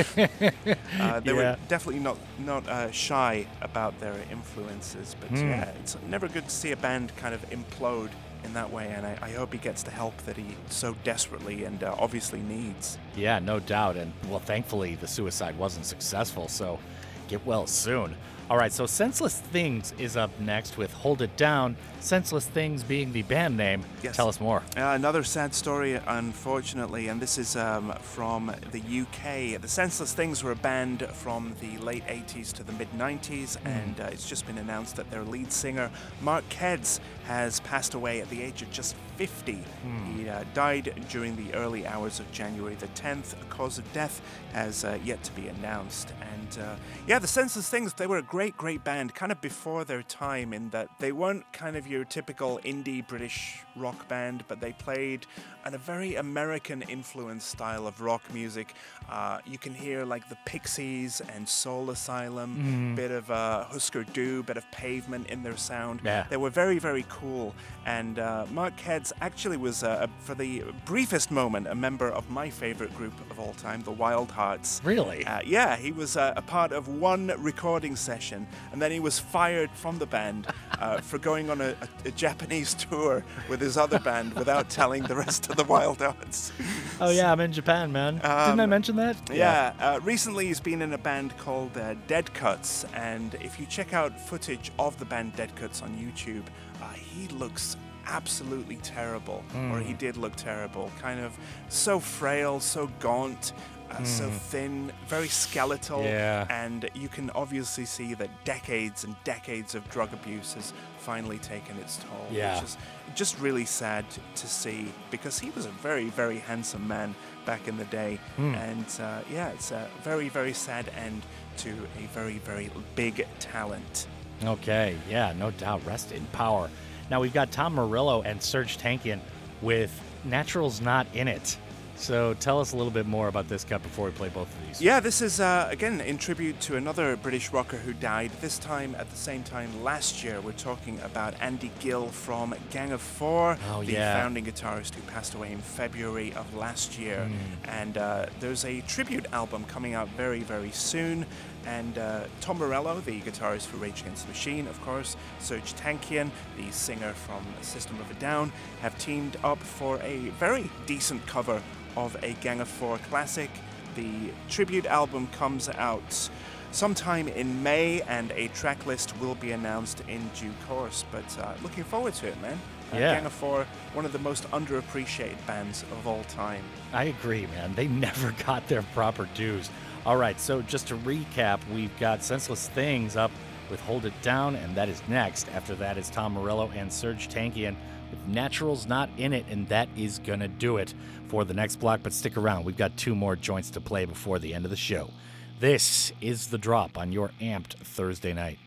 uh, they were definitely not not uh, shy about their influences, but Hmm. yeah, it's never good to see a band kind of implode in that way, and I, I hope he gets the help that he so desperately and uh, obviously needs. Yeah, no doubt. And well, thankfully, the suicide wasn't successful, so get well soon. All right, so Senseless Things is up next with Hold It Down. Senseless Things being the band name. Yes. Tell us more. Uh, another sad story, unfortunately, and this is um, from the UK. The Senseless Things were a band from the late 80s to the mid 90s, and uh, it's just been announced that their lead singer, Mark Keds, has passed away at the age of just 50. Hmm. He uh, died during the early hours of January the 10th. A cause of death has uh, yet to be announced. And uh, yeah, the Senseless Things, they were a great, great band, kind of before their time in that they weren't kind of your typical indie British rock band, but they played in a very American influenced style of rock music. Uh, you can hear like the Pixies and Soul Asylum, Mhm. bit of uh, Husker Du, bit of pavement in their sound. Yeah. They were very, very cool. And uh, Mark Keds actually was, uh, for the briefest moment, a member of my favorite group of all time, the Wild Hearts. Really? Uh, yeah, he was uh, a part of one recording session, and then he was fired from the band uh, for going on a, a, a Japanese tour with his other band without telling the rest of the Wild Hearts. Oh, yeah, I'm in Japan, man. Didn't I Um, mention that? Yeah, uh, recently he's been in a band called uh, Dead Cuts, and if you check out footage of the band Dead Cuts on YouTube, uh, he looks absolutely terrible, or Mm. he did look terrible. Kind of so frail, so gaunt. Uh, so Mm. thin, very skeletal, Yeah. and you can obviously see that decades and decades of drug abuse has finally taken its toll. Yeah. Which is just really sad to, see because he was a very, very handsome man back in the day. Hmm. And uh, yeah, it's a very, very sad end to a very, very big talent. Okay, yeah, no doubt. Rest in power. Now we've got Tom Morello and Serj Tankian with Natural's Not In It. So tell us a little bit more about this cut before we play both of these. Yeah, this is uh, again in tribute to another British rocker who died. This time at the same time last year. We're talking about Andy Gill from Gang of Four, Oh, the yeah. founding guitarist who passed away in February of last year. Mm. And uh, there's a tribute album coming out very, very soon. And uh, Tom Morello, the guitarist for Rage Against the Machine, of course, Serj Tankian, the singer from System of a Down, have teamed up for a very decent cover of a Gang of Four classic. The tribute album comes out sometime in May, and a track list will be announced in due course. But uh, looking forward to it, man. Uh, Yeah. Gang of Four, one of the most underappreciated bands of all time. I agree, man. They never got their proper dues. All right, so just to recap, we've got Senseless Things up with Hold It Down, and that is next. After that is Tom Morello and Serj Tankian with Naturals Not In It, and that is gonna do it for the next block. But stick around, we've got two more joints to play before the end of the show. This is The Drop on your amped Thursday night.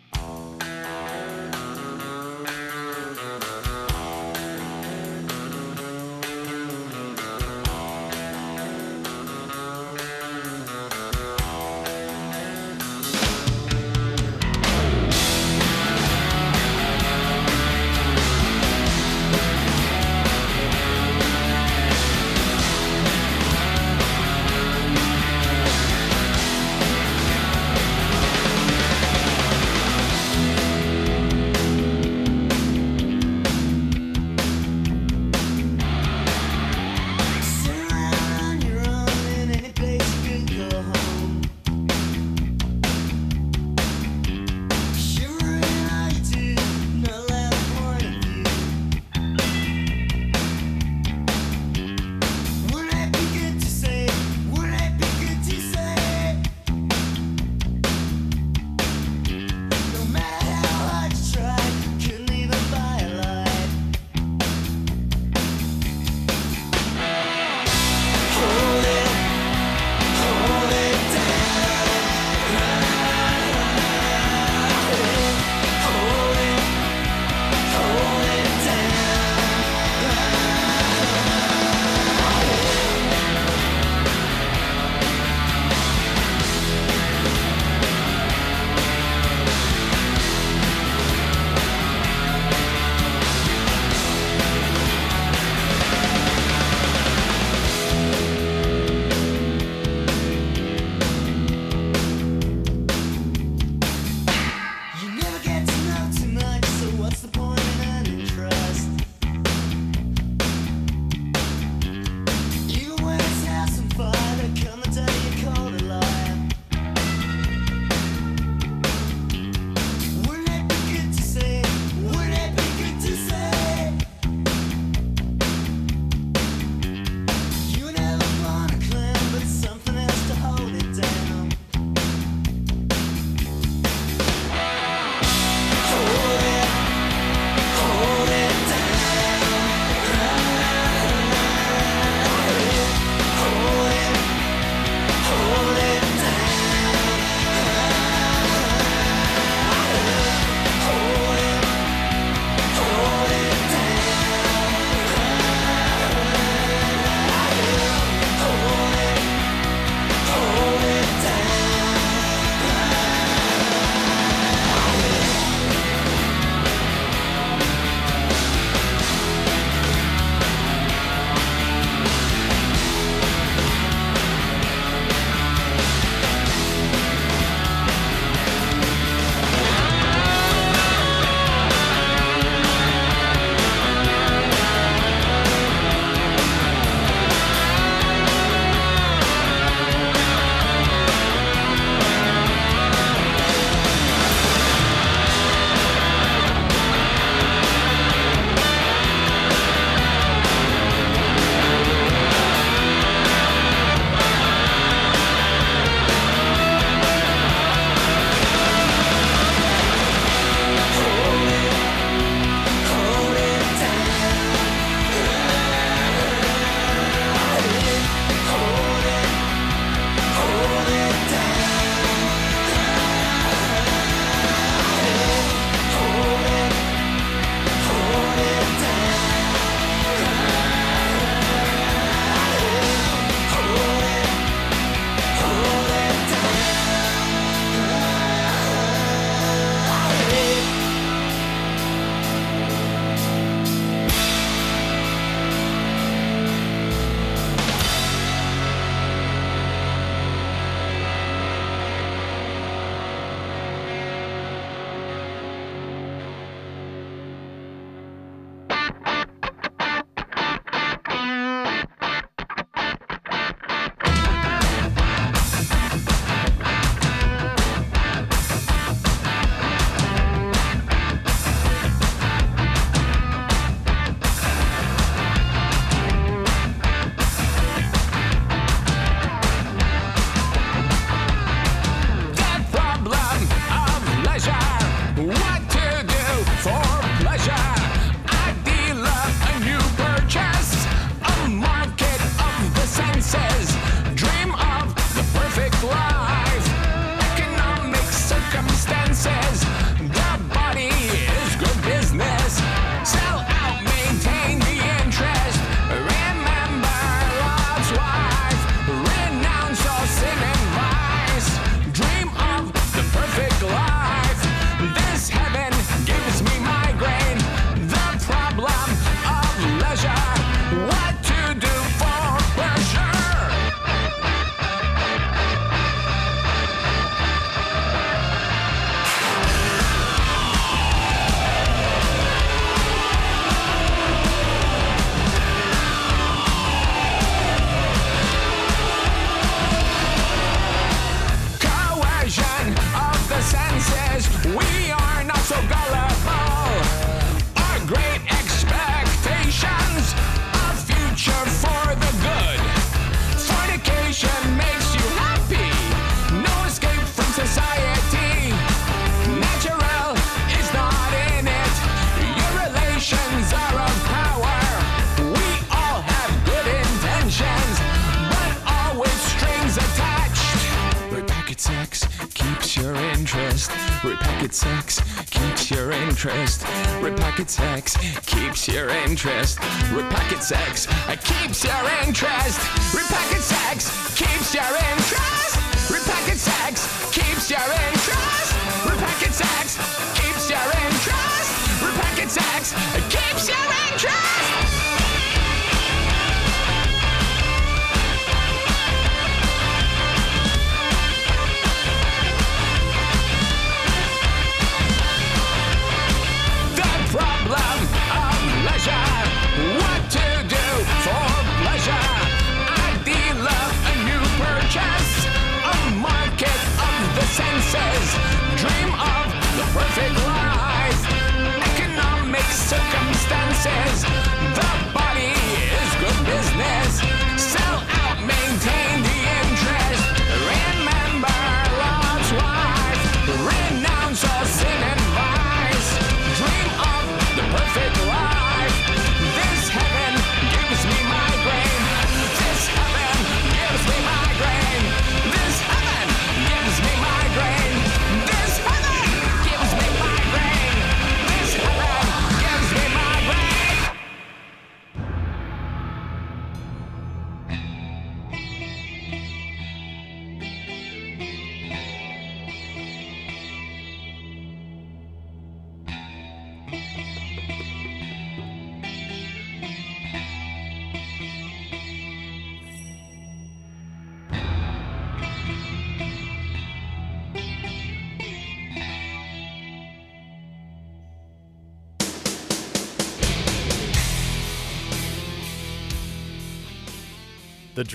Interest. Repacket sex keeps your interest. Repacket sex keeps your interest. Repacket sex keeps your interest. Repacket sex keeps your interest. Repacket sex keeps your interest. Repacket sex keeps your interest.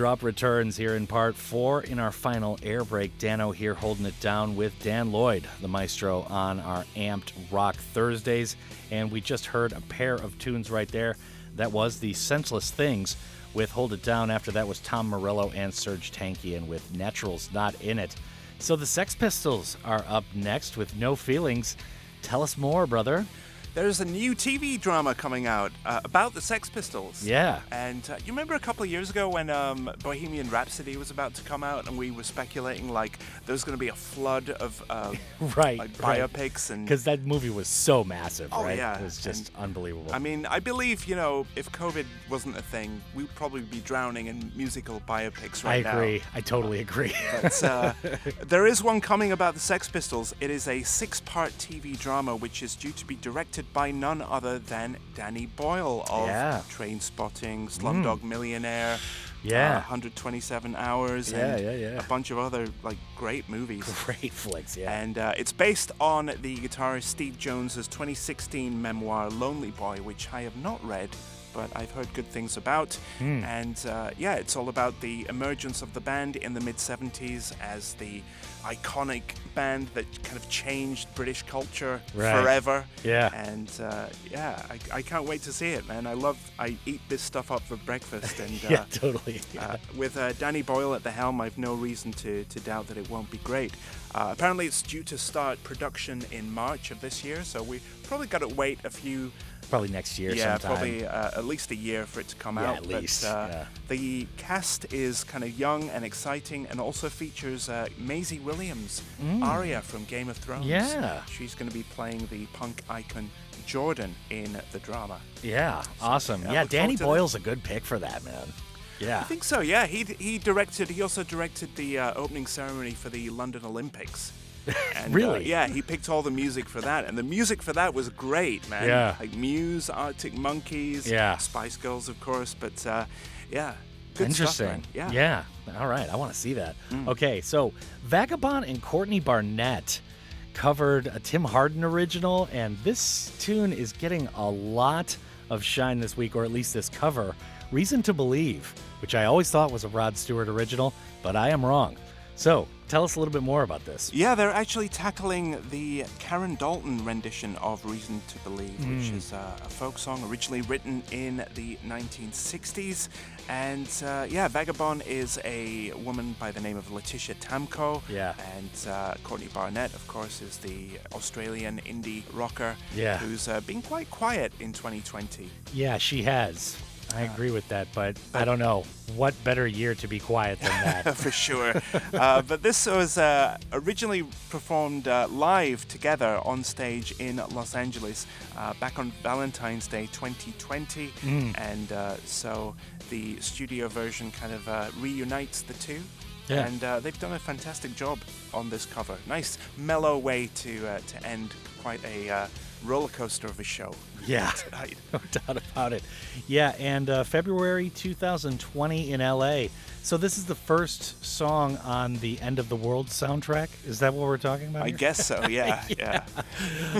Drop returns here in part four in our final air break. Dano here holding it down with Dan Lloyd, the maestro, on our Amped Rock Thursdays. And we just heard a pair of tunes right there. That was the Senseless Things with Hold It Down. After that was Tom Morello and Serj Tankian with Naturals Not In It. So the Sex Pistols are up next with No Feelings. Tell us more, brother. There's a new TV drama coming out uh, about the Sex Pistols. Yeah. And uh, you remember a couple of years ago when um, Bohemian Rhapsody was about to come out, and we were speculating like there was going to be a flood of uh, Right. like right. biopics and Because that movie was so massive, Oh, right? yeah, It was just unbelievable. I mean, I believe you know if COVID wasn't a thing, we'd probably be drowning in musical biopics right now. I now. agree. I totally agree. But uh, there is one coming about the Sex Pistols. It is a six-part TV drama which is due to be directed by none other than Danny Boyle of Yeah. Train Spotting, Slumdog Millionaire, Yeah. uh, 127 Hours, Yeah, and yeah, yeah. a bunch of other like great movies. Great flicks, yeah. And uh, it's based on the guitarist Steve Jones's 2016 memoir Lonely Boy, which I have not read. But I've heard good things about. Hmm. And uh, yeah, it's all about the emergence of the band in the mid 70s as the iconic band that kind of changed British culture Right. forever. Yeah. And uh, yeah, I, I can't wait to see it, man. I love, I eat this stuff up for breakfast. And uh, Yeah, totally. uh, with uh, Danny Boyle at the helm, I've no reason to, to doubt that it won't be great. Uh, apparently, it's due to start production in March of this year, so we probably got to wait a few. Probably next year Yeah, sometime. probably uh, at least a year for it to come Yeah, out. at but, least, uh, yeah. The cast is kind of young and exciting, and also features uh, Maisie Williams, Mm. Arya from Game of Thrones. Yeah. she's going to be playing the punk icon Jordan in the drama. Yeah, awesome. yeah, Yeah, Danny forward to that. Boyle's a good pick for that, man. Yeah. I think so. Yeah, he he directed. He also directed the uh, opening ceremony for the London Olympics. And, uh, Really? yeah, he picked all the music for that, and the music for that was great, man. Yeah. like Muse, Arctic Monkeys, Yeah. Spice Girls, of course. But uh, yeah, good Interesting. stuff. Yeah. Yeah. All right. I want to see that. Mm. Okay. So Vagabon and Courtney Barnett covered a Tim Hardin original, and this tune is getting a lot of shine this week, or at least this cover. Reason to Believe, which I always thought was a Rod Stewart original, but I am wrong. So tell us a little bit more about this. Yeah, they're actually tackling the Karen Dalton rendition of Reason to Believe, which Mm. is uh, a folk song originally written in the 1960s. And uh, yeah, Vagabon is a woman by the name of Laetitia Tamko. Yeah. And uh, Courtney Barnett, of course, is the Australian indie rocker Yeah. who's uh, been quite quiet in 2020. Yeah, she has. I agree with that, but I don't know. What better year to be quiet than that? for sure. uh, but this was uh, originally performed uh, live together on stage in Los Angeles uh, back on Valentine's Day 2020. Mm. And uh, so the studio version kind of uh, reunites the two. Yeah. And uh, they've done a fantastic job on this cover. Nice, mellow way to uh, to end quite a uh, roller coaster of a show. Yeah, tonight. no doubt about it. Yeah, and uh, February 2020 in LA. So this is the first song on the End of the World soundtrack. Is that what we're talking about? I here? guess so. Yeah, yeah.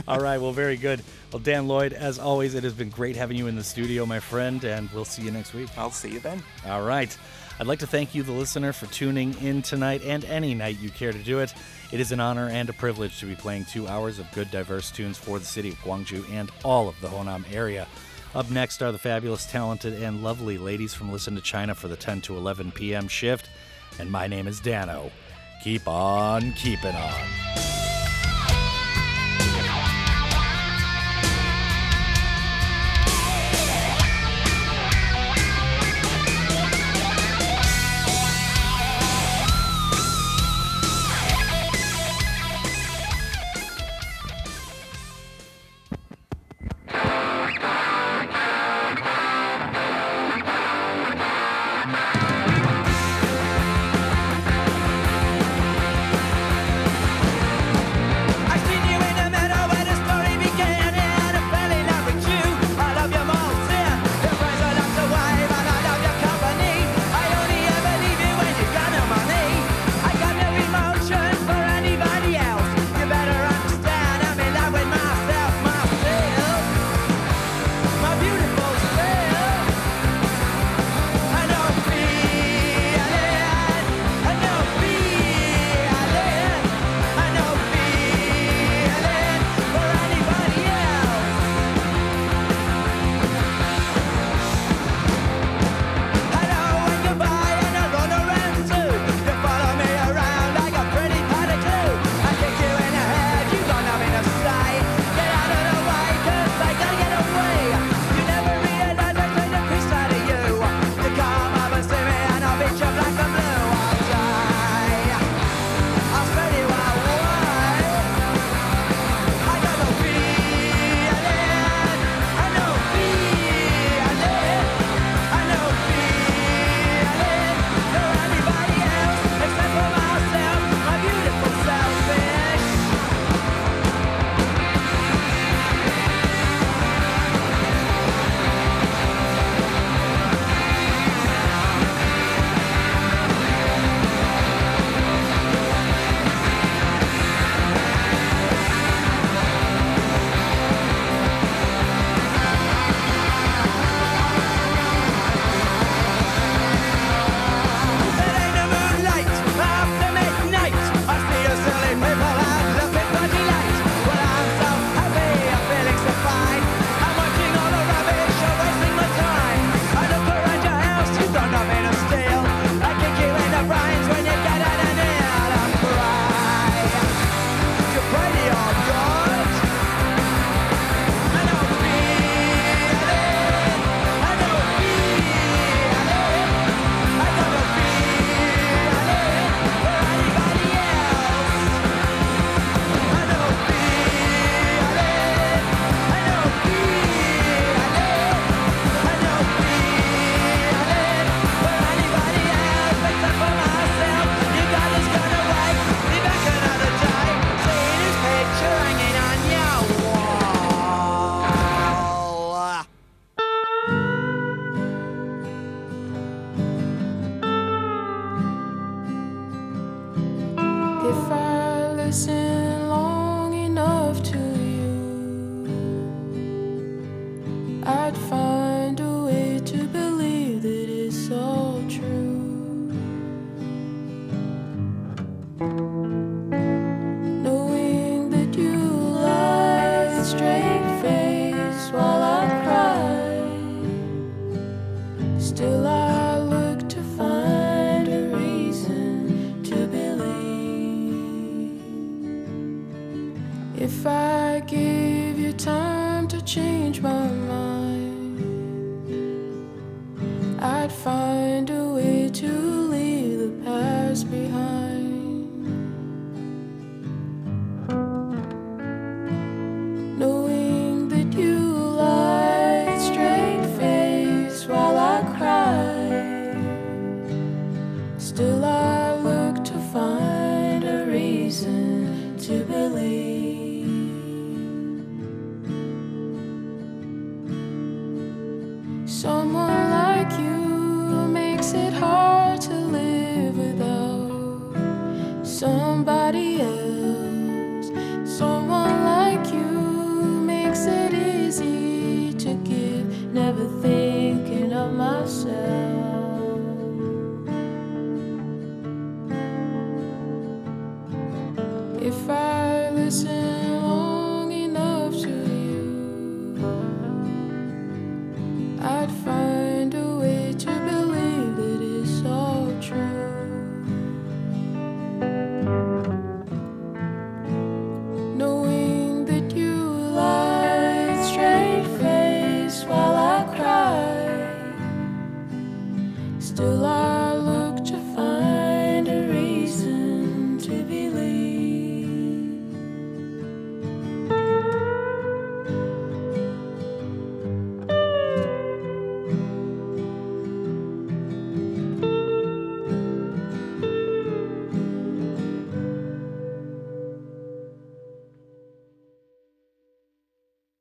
All right. Well, very good. Well, Dan Lloyd, as always, it has been great having you in the studio, my friend, and we'll see you next week. I'll see you then. All right. I'd like to thank you, the listener, for tuning in tonight and any night you care to do it. It is an honor and a privilege to be playing two hours of good, diverse tunes for the city of Gwangju and all of the Honam area. Up next are the fabulous, talented, and lovely ladies from Listen to China for the 10 to 11 p.m. shift. And my name is Dano. Keep on keeping on.